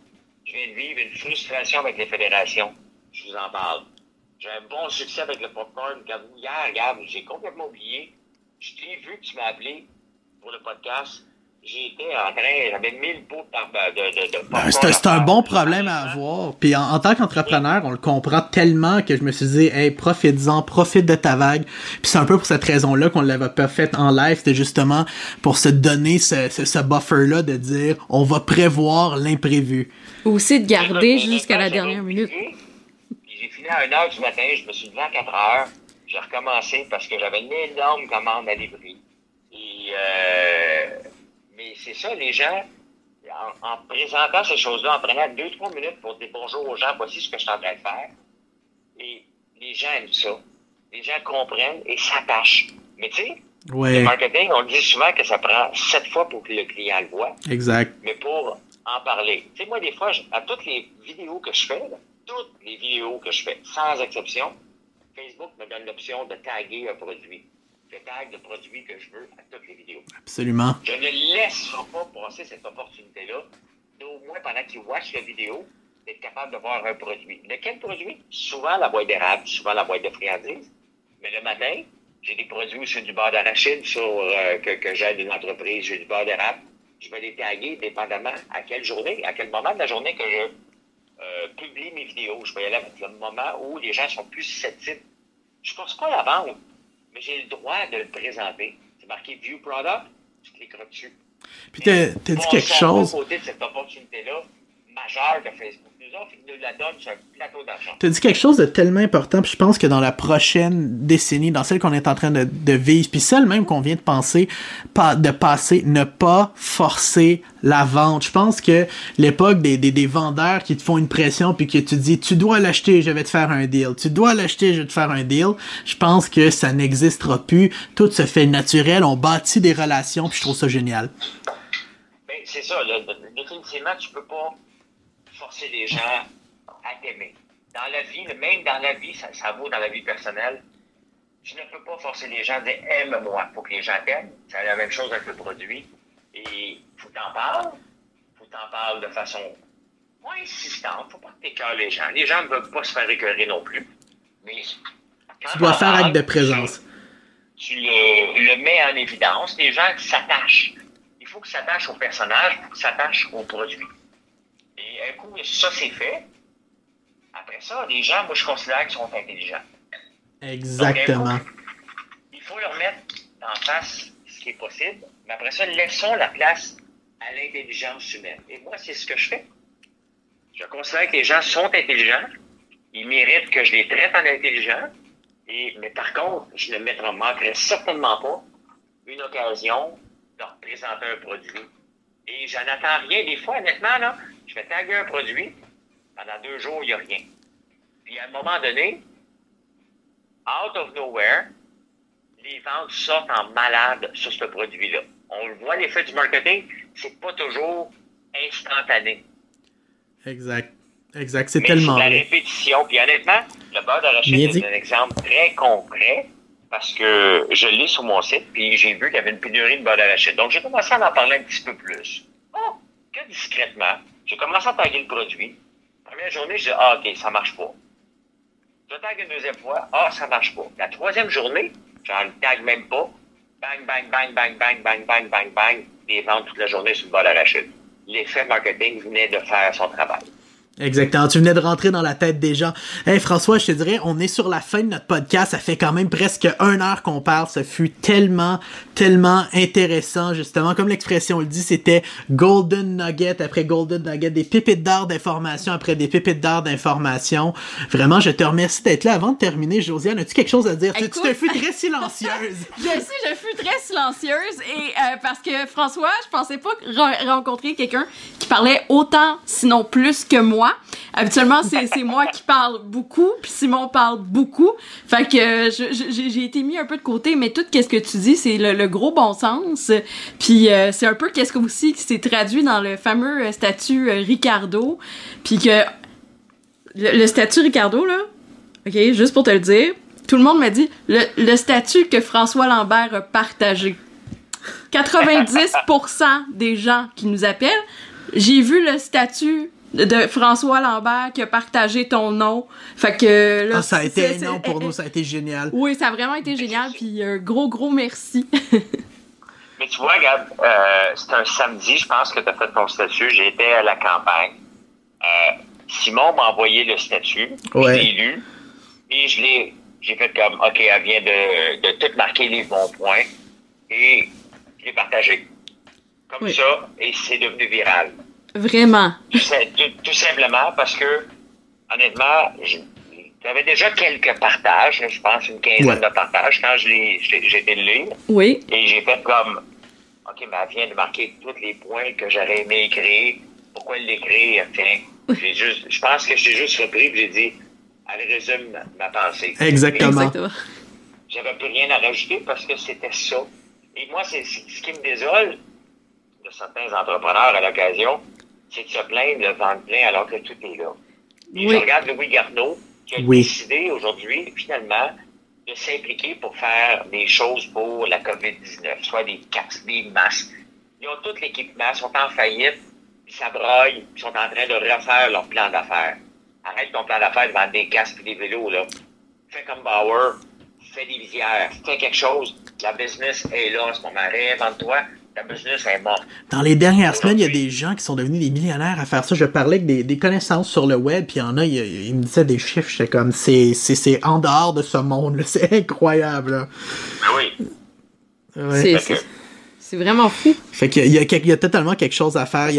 Je viens de vivre une frustration avec les fédérations. Je vous en parle. J'ai un bon succès avec le popcorn. Hier, regarde, j'ai complètement oublié. Je t'ai vu tu m'as appelé pour le podcast. J'étais en train, j'avais 1000 pots de, par- de, de, de. Ben, C'est un, c'est un bon problème à avoir. Puis en, en tant qu'entrepreneur, on le comprend tellement que je me suis dit, hey, profite-en, profite de ta vague. Puis c'est un peu pour cette raison-là qu'on l'avait pas fait en live. C'était justement pour se donner ce, ce, ce buffer-là de dire, on va prévoir l'imprévu. Aussi de garder jusqu'à la dernière minute. Puis j'ai fini à 1h du matin, je me suis levé à 4 heures. J'ai recommencé parce que j'avais une énorme commande à livrer. Et, euh, mais c'est ça, les gens, en, en présentant ces choses-là, en prenant 2-3 minutes pour dire bonjour aux gens, voici ce que je suis en train de faire. Et les gens aiment ça. Les gens comprennent et s'attachent. Mais tu sais, le marketing, on dit souvent que ça prend 7 fois pour que le client le voit exact. mais pour en parler. Tu sais, moi, des fois, à toutes les vidéos que je fais, là, toutes les vidéos que je fais, sans exception, Facebook me donne l'option de taguer un produit. Je tag le produit que je veux à toutes les vidéos. Absolument. Je ne laisserai pas passer cette opportunité-là, d'au moins pendant qu'ils watchent la vidéo, d'être capable de voir un produit. Lequel produit? Souvent la boîte d'érable, souvent la boîte de friandises. Mais le matin, j'ai des produits sur du beurre d'arachide, sur euh, que, que j'aide une entreprise, j'ai du beurre d'érable. Je vais les taguer dépendamment à quelle journée, à quel moment de la journée que je euh, publie mes vidéos. Je vais y aller avec le moment où les gens sont plus susceptibles. Je ne force pas la vente, mais j'ai le droit de le présenter. C'est marqué View Product, tu cliqueras dessus. Puis t'as dit quelque chose. Côté de cette opportunité-là, majeure que Facebook nous offre, il nous la donne sur un plateau d'argent. T'as dit quelque chose de tellement important, puis je pense que dans la prochaine décennie, dans celle qu'on est en train de, de vivre, puis celle même qu'on vient de penser, pas, de passer, ne pas forcer la vente. Je pense que l'époque des, des, des vendeurs qui te font une pression, puis que tu dis, tu dois l'acheter, je vais te faire un deal. Tu dois l'acheter, je vais te faire un deal. Je pense que ça n'existera plus. Tout se fait naturel, on bâtit des relations, puis je trouve ça génial. Ben, c'est ça, là, définitivement, tu peux pas forcer les gens à t'aimer. Dans la vie, même dans la vie, ça, ça vaut dans la vie personnelle. Tu ne peux pas forcer les gens à dire aime-moi. Il faut que les gens t'aiment. C'est la même chose avec le produit. Et faut t'en parler. faut t'en parler de façon moins insistante. faut pas que les gens. Les gens ne veulent pas se faire écœurer non plus. Mais quand Tu dois faire acte de présence. tu le, le mets en évidence, les gens s'attachent. Il faut qu'ils s'attachent au personnage, il faut qu'ils s'attachent au produit. Un coup, ça c'est fait. Après ça, les gens, moi je considère qu'ils sont intelligents. Exactement. Donc, coup, il faut leur mettre en face ce qui est possible, mais après ça, laissons la place à l'intelligence humaine. Et moi, c'est ce que je fais. Je considère que les gens sont intelligents, ils méritent que je les traite en intelligents, et, mais par contre, je ne mettrai, manquerai certainement pas une occasion de leur présenter un produit. Et j'en attends rien. Des fois, honnêtement, là, je vais taguer un produit, pendant deux jours, il n'y a rien. Puis à un moment donné, out of nowhere, les ventes sortent en malade sur ce produit-là. On le voit, l'effet du marketing, c'est pas toujours instantané. Exact. Exact. C'est tellement la répétition. Puis honnêtement, le beurre d'arachide est un exemple très concret parce que je l'ai sur mon site, puis j'ai vu qu'il y avait une pénurie de beurre d'arachide. Donc, j'ai commencé à en parler un petit peu plus. Oh, que discrètement. J'ai commencé à taguer le produit. Première journée, je dis, ah, OK, ça marche pas. Je tague une deuxième fois, ah, ça marche pas. La troisième journée, j'en tag même pas. Bang, bang, bang, bang, bang, bang, bang, bang, bang, des ventes toute la journée sur le bol d'arachide. L'effet marketing venait de faire son travail. Exactement. Tu venais de rentrer dans la tête des gens. Hey François, je te dirais, on est sur la fin de notre podcast. Ça fait quand même presque une heure qu'on parle. Ça fut tellement, tellement intéressant. Justement, comme l'expression le dit, c'était golden nugget après golden nugget, des pépites d'or d'information après des pépites d'or d'information. Vraiment, je te remercie d'être là. Avant de terminer, Josiane, as-tu quelque chose à dire? tu, te fus très silencieuse. [laughs] je sais, je fus très silencieuse et euh, parce que François, je pensais pas rencontrer quelqu'un qui parlait autant, sinon plus que moi. Habituellement, c'est moi qui parle beaucoup, puis Simon parle beaucoup. Fait que j'ai été mis un peu de côté, mais tout ce que tu dis, c'est le, gros bon sens. Puis euh, c'est un peu qu'est-ce que aussi qui s'est traduit dans le fameux euh, statut euh, Ricardo. Puis que le, statut Ricardo, là, OK, juste pour te le dire, tout le monde m'a dit le, le statut que François Lambert a partagé. 90% des gens qui nous appellent, j'ai vu le statut de François Lambert qui a partagé ton nom. Fait que là, ah, ça a été énorme pour nous, ça a été génial. Oui, ça a vraiment été génial, puis un gros, gros merci. [laughs] Mais tu vois, regarde, euh, c'est un samedi, je pense que tu as fait ton statut. J'étais à la campagne. Euh, Simon m'a envoyé le statut. Je l'ai lu. Et je l'ai, j'ai fait comme, OK, elle vient de, de tout marquer les bons points. Et je l'ai partagé. Comme ça, et c'est devenu viral. Vraiment. Tout, simplement parce que, honnêtement, j'avais déjà quelques partages, je pense une quinzaine de partages quand j'ai été le lire. Oui. Et j'ai fait comme, OK, mais elle vient de marquer tous les points que j'aurais aimé écrire. Pourquoi l'écrire? Tiens, j'ai juste, je pense que j'ai juste repris et j'ai dit, elle résume ma, pensée. Exactement. Exactement. J'avais plus rien à rajouter parce que c'était ça. Et moi, c'est ce qui me désole de certains entrepreneurs à l'occasion, c'est de se plaindre de vendre plein alors que tout est là. Et je regarde Louis Garneau, qui a décidé aujourd'hui, finalement, de s'impliquer pour faire des choses pour la COVID-19, soit des casques, des masques. Ils ont tout l'équipement, ils sont en faillite, ils s'abroillent, ils sont en train de refaire leur plan d'affaires. Arrête ton plan d'affaires de vendre des casques et des vélos, là. Fais comme Bauer, fais des visières, fais quelque chose. La business est là en ce moment. Réinvente-toi, dans les dernières semaines, il y a des gens qui sont devenus des millionnaires à faire ça. Je parlais avec des, connaissances sur le web, puis il y en a, ils, me disaient des chiffres, j'étais comme, c'est, c'est, en dehors de ce monde, [laughs] c'est incroyable. Ben oui. C'est, c'est vraiment fou. Fait qu'il y, y, y a, totalement quelque chose à faire.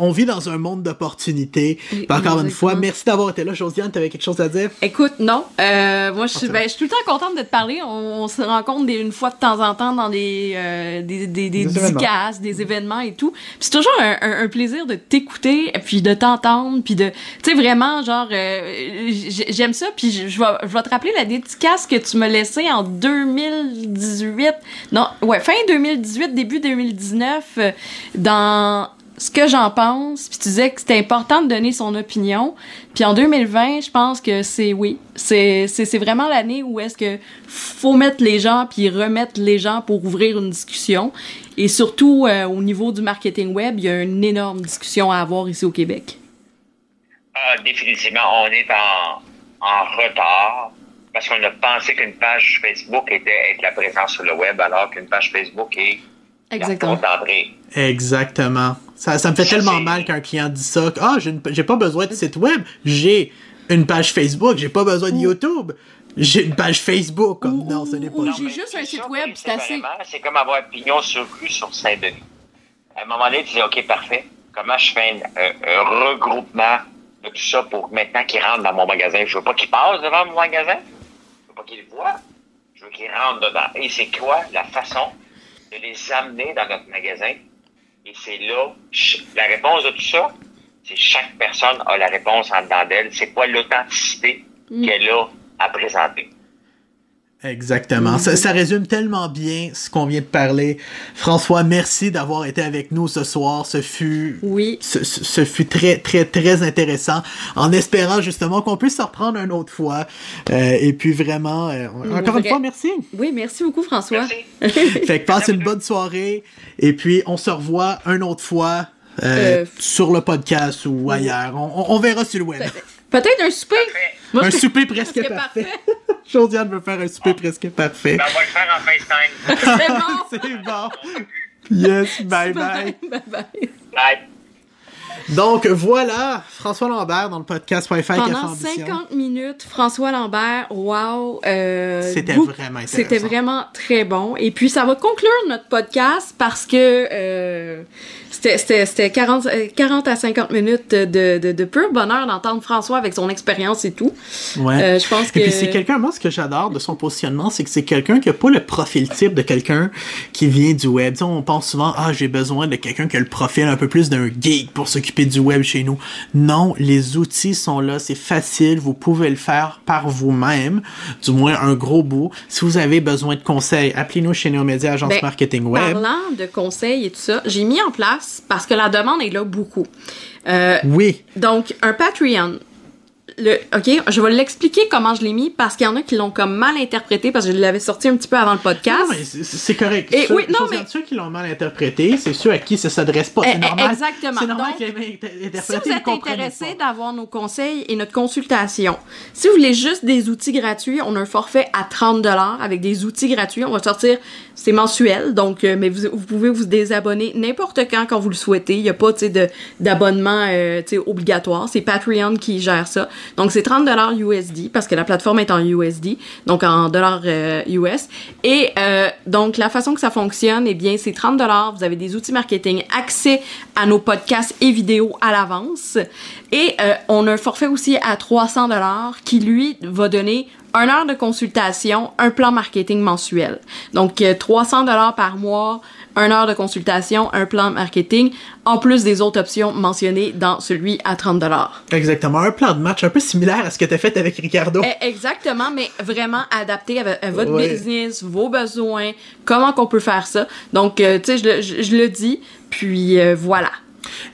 on, vit dans un monde d'opportunités. encore une fois, merci d'avoir été là, Josiane. Tu avais quelque chose à dire? Écoute, non. Euh, moi, je suis, ben, je suis tout le temps contente de te parler. On, se rencontre une fois de temps en temps dans des, euh, des, des, des, des, événements. des événements et tout. c'est toujours un, un, plaisir de t'écouter, puis de t'entendre, puis de, tu sais, vraiment, genre, euh, j'aime ça. Puis je, je, vais, je vais te rappeler la dédicace que tu m'as laissée en 2018. Non, ouais, fin 2018, début début 2019 euh, dans ce que j'en pense, puis tu disais que c'était important de donner son opinion. Puis en 2020, je pense que c'est oui, c'est vraiment l'année où est-ce que faut mettre les gens puis remettre les gens pour ouvrir une discussion. Et surtout euh, au niveau du marketing web, il y a une énorme discussion à avoir ici au Québec. Ah, définitivement, on est en, en retard parce qu'on a pensé qu'une page Facebook était être la présence sur le web alors qu'une page Facebook est Exactement. Exactement. Ça, ça me fait tellement mal qu'un client dit ça. Ah, j'ai pas besoin de site web. J'ai une page Facebook. J'ai pas besoin de YouTube. J'ai une page Facebook. Comme, non, ce n'est pas J'ai juste un site web. C'est assez. C'est comme avoir un pignon sur rue sur Saint-Denis. À un moment donné, tu dis, OK, parfait. Comment je fais un, regroupement de tout ça pour maintenant qu'il rentre dans mon magasin? Je veux pas qu'il passe devant mon magasin. Je veux pas qu'il le voit. Je veux qu'il rentre dedans. Et c'est quoi la façon de les amener dans notre magasin. Et c'est là, la réponse de tout ça, c'est chaque personne a la réponse en dedans d'elle. C'est quoi l'authenticité mm. qu'elle a à présenter. Exactement. Ça, résume tellement bien ce qu'on vient de parler. François, merci d'avoir été avec nous ce soir. Ce fut, oui. ce, fut très, très, très intéressant. En espérant justement qu'on puisse se reprendre une autre fois. Euh, et puis vraiment, euh, encore une fois, merci. Oui, merci beaucoup, François. [laughs] fait que passe une bonne soirée. Et puis, on se revoit une autre fois. Euh, sur le podcast ou ailleurs. On, on, verra sur le web. Peut-être un souper. Parfait. Moi, un souper [laughs] presque presque parfait. [laughs] Josiane veut faire un souper presque parfait. Ben, on va le faire en FaceTime. [laughs] C'est bon. C'est bon. Yes, bye bye. bye bye. Bye. Donc voilà, François Lambert dans le podcast Wi-Fi Café Pendant Ambition. 50 minutes, François Lambert, wow. euh, C'était vraiment intéressant. C'était vraiment très bon. Et puis, ça va conclure notre podcast parce que euh, c'était- c'était c'était 40, euh, 40 à 50 minutes de, de, de pur bonheur d'entendre François avec son expérience et tout. Ouais. Euh, je pense que... Et puis c'est quelqu'un, moi ce que j'adore de son positionnement, c'est que c'est quelqu'un qui a pas le profil type de quelqu'un qui vient du web. On pense souvent, ah j'ai besoin de quelqu'un qui a le profil un peu plus d'un geek pour s'occuper du web chez nous. Non, les outils sont là, c'est facile, vous pouvez le faire par vous-même, du moins un gros bout. Si vous avez besoin de conseils, appelez-nous chez Néomédia Agence Ben, Marketing Web. Parlant de conseils et tout ça, j'ai mis en place, parce que la demande est là beaucoup. Euh, Oui, Donc, un Patreon. Le, OK, je vais l'expliquer comment je l'ai mis parce qu'il y en a qui l'ont comme mal interprété parce que je l'avais sorti un petit peu avant le podcast. Non, mais c'est- correct. Et Ceux- oui, non, mais- ceux qui l'ont mal interprété, c'est ceux à qui ça s'adresse pas. C'est eh, normal. exactement. C'est normal Donc, Si vous êtes intéressé d'avoir nos conseils et notre consultation, si vous voulez juste des outils gratuits, on a un forfait à 30 dollars avec des outils gratuits. On va sortir, c'est mensuel, donc euh, mais vous, vous pouvez vous désabonner n'importe quand quand vous le souhaitez. Il n'y a pas d'abonnement euh, obligatoire. C'est Patreon qui gère ça. Donc c'est 30 dollars USD parce que la plateforme est en USD, donc en dollars euh, US. Et euh, donc la façon que ça fonctionne, eh bien c'est 30 dollars. Vous avez des outils marketing, accès à nos podcasts et vidéos à l'avance. Et euh, on a un forfait aussi à 300 dollars qui lui va donner un heure de consultation, un plan marketing mensuel. Donc euh, 300 dollars par mois, un heure de consultation, un plan marketing, en plus des autres options mentionnées dans celui à 30 dollars. Exactement. Un plan de match un peu similaire à ce que tu as fait avec Ricardo. Eh, Exactement, mais vraiment adapté à, vo- à votre Ouais. business, vos besoins, comment qu'on peut faire ça. Donc, euh, tu sais, je, le- je, je le dis, puis euh, voilà.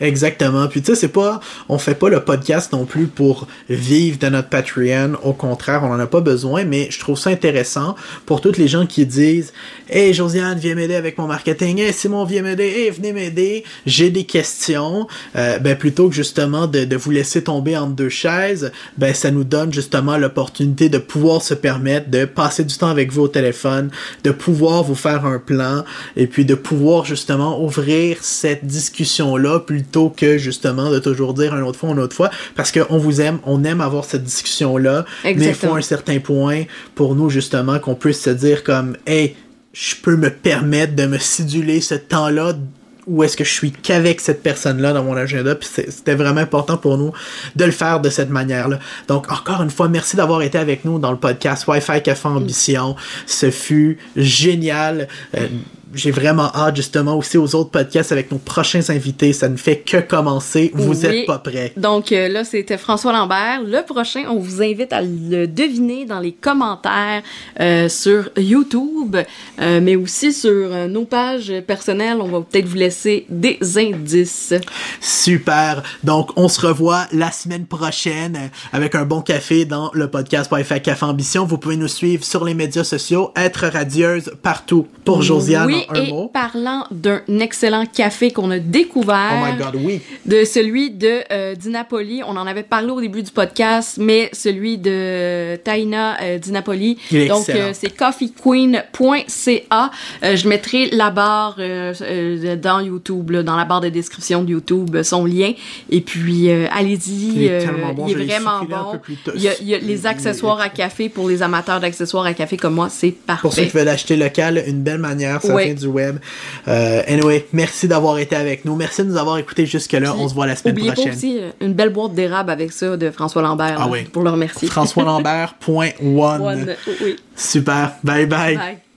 Exactement. Puis tu sais, c'est pas, on fait pas le podcast non plus pour vivre de notre Patreon. Au contraire, on en a pas besoin, mais je trouve ça intéressant pour toutes les gens qui disent, hey Josiane, viens m'aider avec mon marketing. Hey Simon, viens m'aider. Hey, venez m'aider. J'ai des questions. Euh, ben plutôt que justement de, de vous laisser tomber entre deux chaises, ben ça nous donne justement l'opportunité de pouvoir se permettre de passer du temps avec vous au téléphone, de pouvoir vous faire un plan et puis de pouvoir justement ouvrir cette discussion là plutôt que justement de toujours dire une autre fois, une autre fois, parce qu'on vous aime, on aime avoir cette discussion-là, mais il faut un certain point pour nous justement qu'on puisse se dire comme, hey, je peux me permettre de me siduler ce temps-là où est-ce que je suis qu'avec cette personne-là dans mon agenda, puis c'était vraiment important pour nous de le faire de cette manière-là. Donc, encore une fois, merci d'avoir été avec nous dans le podcast Wi-Fi Café Ambition. Ce fut génial. Euh, j'ai vraiment hâte justement aussi aux autres podcasts avec nos prochains invités. Ça ne fait que commencer. Vous Oui. êtes pas prêts. Donc euh, là, c'était François Lambert. Le prochain, on vous invite à le deviner dans les commentaires euh, sur YouTube, euh, mais aussi sur nos pages personnelles. On va peut-être vous laisser des indices. Super. Donc, on se revoit la semaine prochaine avec un bon café dans le podcast Café Ambition. Vous pouvez nous suivre sur les médias sociaux, être radieuse partout. Pour Josiane, oui, en un et mot. parlant d'un excellent café qu'on a découvert. Oh my god, oui. de celui de euh, Dinapoli. On en avait parlé au début du podcast, mais celui de Taina euh. Il est Donc, euh, c'est coffeequeen.ca. Euh, je mettrai la barre euh, dans YouTube, là, dans la barre de description de YouTube, son lien. Et puis, allez-y. Il est tellement bon, il est vraiment bon. Il y a, il y a les accessoires à café pour les amateurs d'accessoires à café comme moi. C'est Pour ceux parfait. qui veulent acheter local, une belle manière, ça Ouais. vient du web. Euh, anyway, merci d'avoir été avec nous. Merci de nous avoir écoutés jusque-là. On se voit la semaine prochaine. pas aussi euh, une belle boîte d'érable avec ça de François Lambert Ah là, oui. pour le remercier. François Lambert.one. [laughs] One. Oui. Super. Bye bye. Bye.